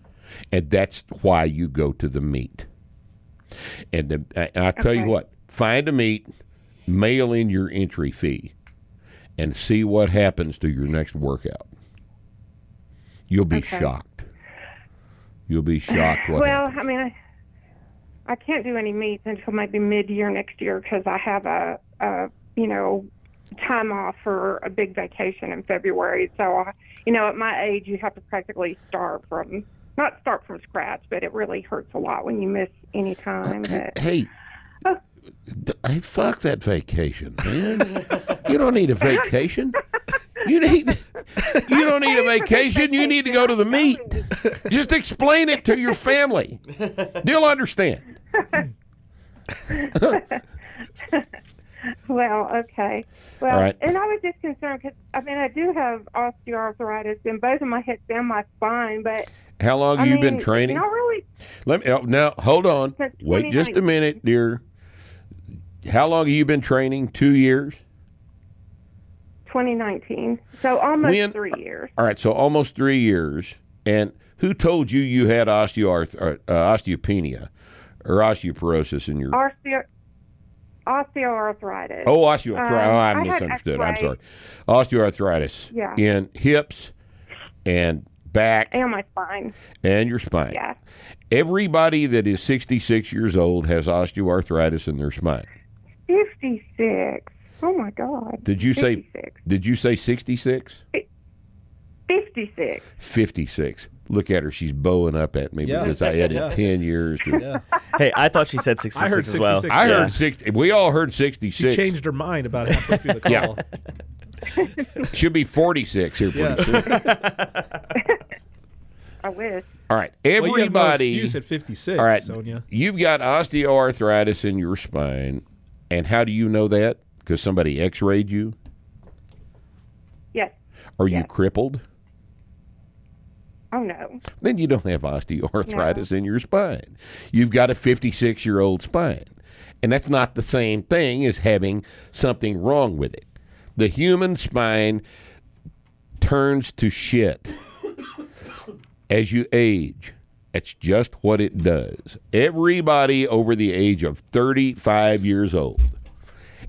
And that's why you go to the meet. And, the, and I tell you what, find a meet, mail in your entry fee, and see what happens to your next workout. You'll be Okay. shocked. You'll be shocked what well, happens. I mean, I, I can't do any meets until maybe mid-year next year because I have a, a, you know, time off for a big vacation in February. So, I, you know, at my age, you have to practically start from not start from scratch, but it really hurts a lot when you miss any time. But Hey, Oh. hey, fuck that vacation, man. you don't need a vacation. You need you don't need a vacation. You need to go to the meet. Just explain it to your family. They'll understand. Well, okay. Well, right. and I was just concerned because I mean I do have osteoarthritis in both of my hips and my spine, but How long I have you been training? Not really. Let me oh, now hold on. Wait just a minute, dear. How long have you been training? Two years. 2019, so almost When- three years. All right, so almost three years. And who told you you had osteoarth- uh, osteopenia or osteoporosis in your? Osteo- osteoarthritis. Oh, osteoarthritis. Um, oh, I I misunderstood. I'm sorry. Osteoarthritis Yeah. in hips and back and my spine. and your spine. Yeah. Everybody that is 66 years old has osteoarthritis in their spine. 56. Oh my God. Did you say Did you say 66? 56. 56. Look at her. She's bowing up at me Yeah. because I added Yeah. 10 years to Yeah. Hey, I thought she said 66 I heard as well. 66. I Yeah. heard 60. We all heard 66. She 66. changed her mind about halfway through the Yeah. call. Should be 46 here pretty Yeah. soon. I wish. All right, Well, you have no excuse at 56, all right, Sonia. you've got osteoarthritis in your spine, and how do you know that? Because somebody X-rayed you. Yes. Are you crippled? Oh no. Then you don't have osteoarthritis in your spine. You've got a 56 year old spine. And that's not the same thing as having something wrong with it. The human spine turns to shit as you age. That's just what it does. Everybody over the age of 35 years old,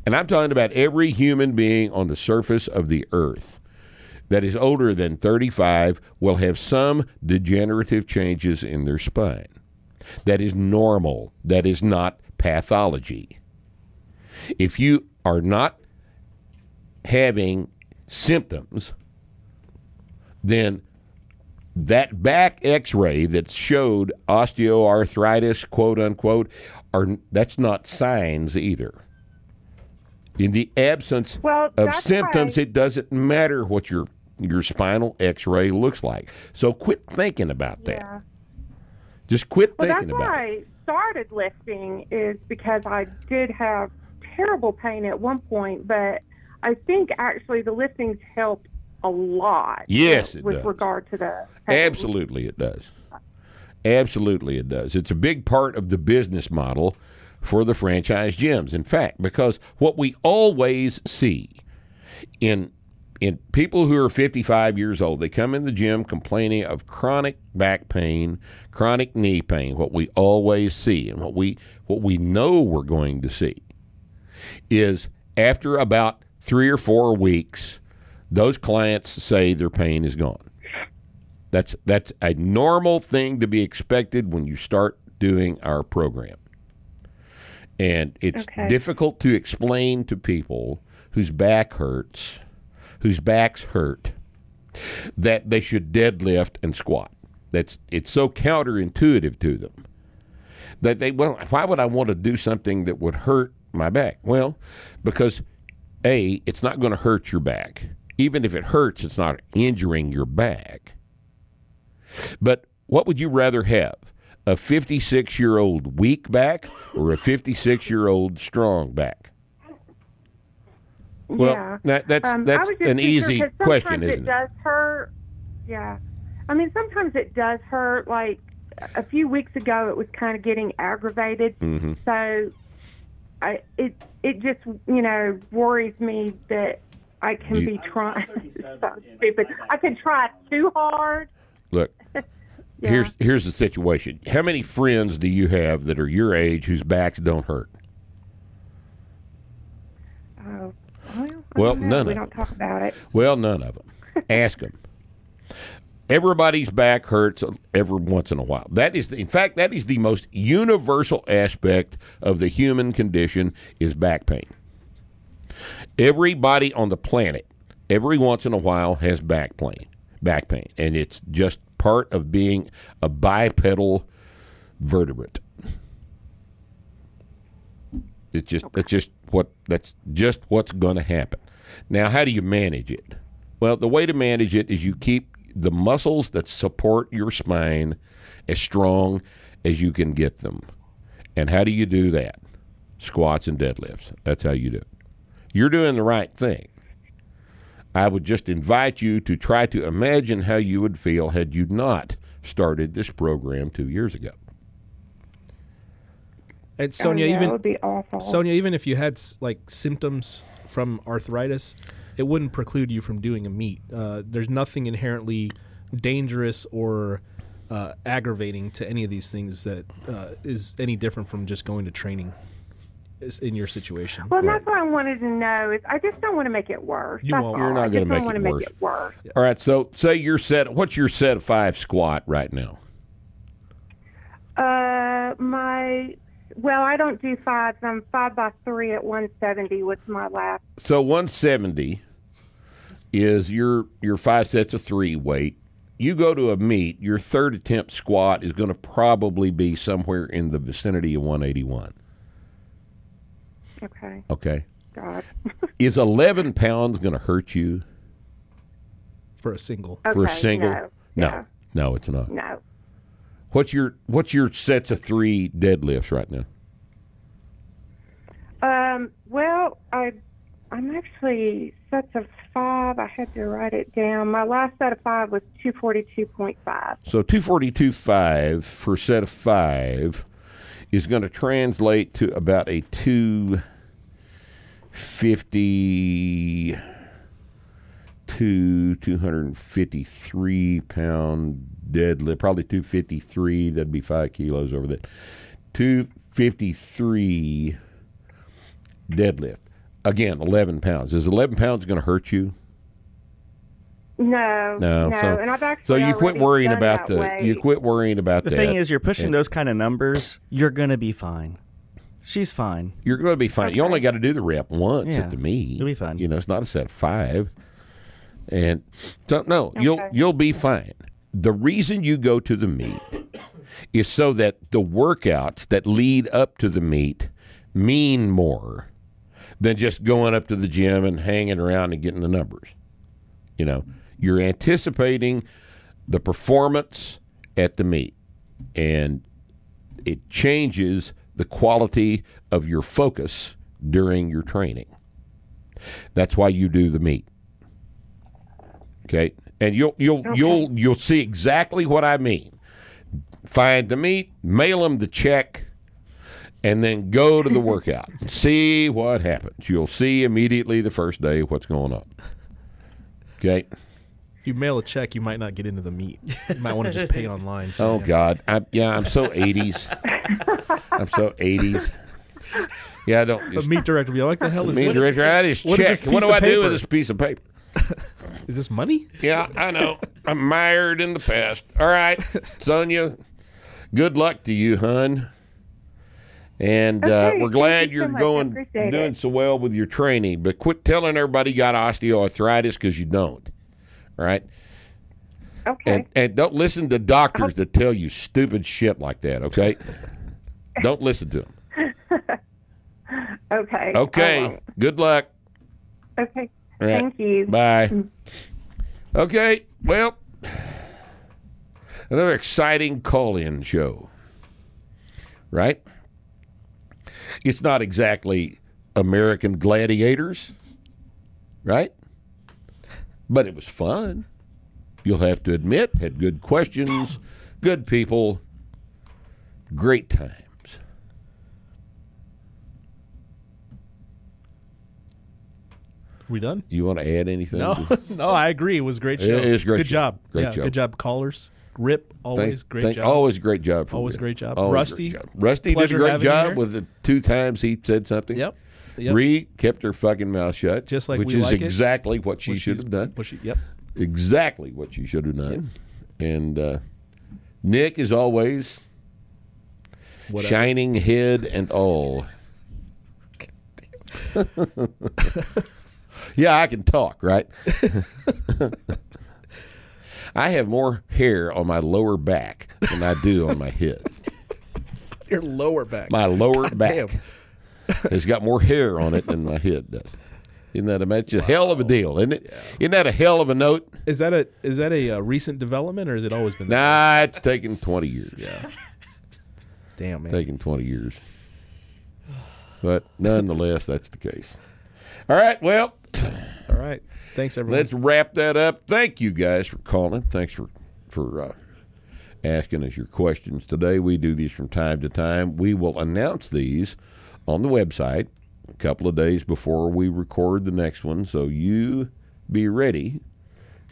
and I'm talking about every human being on the surface of the earth that is older than 35 will have some degenerative changes in their spine. That is normal. That is not pathology. If you are not having symptoms, then that back x-ray that showed osteoarthritis quote unquote are that's not signs either in the absence Well, of symptoms why- it doesn't matter what your your spinal x-ray looks like so quit thinking about that Yeah. just quit Well, thinking that's about why it I started lifting is because I did have terrible pain at one point, but I think actually the liftings helped a lot. Yes, it with does. regard to the pain. Absolutely, it does. Absolutely, it does. It's a big part of the business model for the franchise gyms. In fact, because what we always see in in people who are 55 years old, they come in the gym complaining of chronic back pain, chronic knee pain. What we always see, and what we what we know we're going to see, is after about three or four weeks, those clients say their pain is gone. That's that's a normal thing to be expected when you start doing our program. And it's Okay. difficult to explain to people whose back hurts, whose backs hurt, that they should deadlift and squat. That's it's so counterintuitive to them that they well, why would I want to do something that would hurt my back? Well, because a it's not going to hurt your back. Even if it hurts, it's not injuring your back. But what would you rather have? A 56 year old weak back or a 56 year old strong back? Well, yeah. that- that's- Um, that's an easy question, isn't it? It does hurt. Yeah. I mean, sometimes it does hurt. Like a few weeks ago, it was kind of getting aggravated. Mhm. So, I it it just you know worries me that I can You- be trying. Sounds stupid. I can try too hard. Look, Yeah. here's here's the situation. How many friends do you have that are your age whose backs don't hurt? Oh, well, I Well, don't none We of don't talk about it. Well, none of them. Ask them. Everybody's back hurts every once in a while. That is, the, in fact, that is the most universal aspect of the human condition is back pain. Everybody on the planet, every once in a while, has back pain. Back pain, and it's just part of being a bipedal vertebrate. It's just that's just what that's just what's going to happen. Now, how do you manage it? Well, the way to manage it is you keep the muscles that support your spine as strong as you can get them. And how do you do that? Squats and deadlifts. That's how you do it. You're doing the right thing. I would just invite you to try to imagine how you would feel had you not started this program two years ago. And Sonia, oh, yeah, even would be awful. Sonia, even if you had like symptoms from arthritis, it wouldn't preclude you from doing a meet. Uh, there's nothing inherently dangerous or uh, aggravating to any of these things that uh, is any different from just going to training in your situation. Well, that's what I wanted to know. Is I just don't want to make it worse. You That's won't. all. You're not I going to don't make want it to worse. make it worse. All right. So, say your set. What's your set of five squat right now? Uh, my well, I don't do fives. I'm five by three at 170. What's my last? So 170 is your your five sets of three weight. You go to a meet, your third attempt squat is going to probably be somewhere in the vicinity of 181. Okay. Okay. God. Is 11 pounds going to hurt you for a single. for a single? no, no, yeah. no, it's not. No. What's your what's your sets of three deadlifts right now? Um, well, I, I'm actually sets of five. I had to write it down. My last set of five was 242.5. So two forty two five for set of five is going to translate to about a two fifty two two hundred and fifty three pound deadlift, probably two fifty three. That'd be five kilos over that. Two fifty three deadlift. Again, eleven pounds. Is eleven pounds going to hurt you? No, No, no, so- and I've actually So you quit worrying about the way. you quit worrying about The that. thing is, you're pushing And those kind of numbers. You're gonna be fine. She's fine. You're going to be fine. You only got to do the rep once Yeah, at the meet. you'll be fine. You know, it's not a set of five. And so no, you'll you'll be fine. The reason you go to the meet is so that the workouts that lead up to the meet mean more than just going up to the gym and hanging around and getting the numbers. You know, you're anticipating the performance at the meet, and it changes the quality of your focus during your training. That's why you do the meet. Okay, and you'll you'll you'll you'll see exactly what I mean. Find the meet, mail them the check, and then go to the workout. see what happens. You'll see immediately the first day what's going on. Okay. If you mail a check, you might not get into the meet. You might want to just pay online. Oh, so Oh yeah. God, I, yeah, I'm so 80s. I'm so 80s. Yeah, I don't. The meet director will be like, "What the hell is meet this? director, I just What is check. this What piece do I of do with this piece of paper? Is this money? Yeah, I know. I'm mired in the past. All right, Sonia. Good luck to you, hun. And uh, we're glad you so you're much. I going doing it. so well with your training. But quit telling everybody you got osteoarthritis because you don't. All right. Okay. And and don't listen to doctors that tell you stupid shit like that. Okay. don't listen to them. okay. Okay. Good luck. Okay. All right. Thank you. Bye. Mm. Okay. Well, another exciting call-in show. Right? It's not exactly American Gladiators, right? But it was fun. You'll have to admit, had good questions, good people, great times. We done? You want to add anything? No, no, I agree. It was a great show. It is a great Good show. job. Great yeah, job. Good job, callers. Rip, always Thank- great thank- job. Always great job. For Always Rip. great job. Always Rusty, great job. Rusty did a great job here. with the two times he said something. Yep. Yep. Ree kept her fucking mouth shut, Just like which is like it. exactly what she should have done. she- yep. Exactly what she should have done. And uh, Nick, as always, Whatever. shining head and all. yeah, I can talk, right? I have more hair on my lower back than I do on my head. Your lower back. My lower God back damn. has got more hair on it than my head does. Isn't that a match? A hell of a deal, isn't it? Isn't that a hell of a note? Is that a is that a, uh recent development or has it always been? that Nah, it's taken twenty years. Yeah. Damn man. Taken twenty years. But nonetheless, that's the case. All right, well, All right. Thanks everyone. let's wrap that up. Thank you guys for calling. Thanks for for uh, asking us your questions today. We do these from time to time. We will announce these on the website a couple of days before we record the next one, so you be ready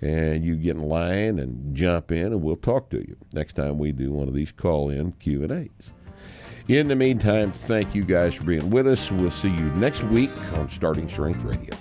and you get in line and jump in, and we'll talk to you next time we do one of these call-in Q and A's. In the meantime, thank you guys for being with us. We'll see you next week on Starting Strength Radio.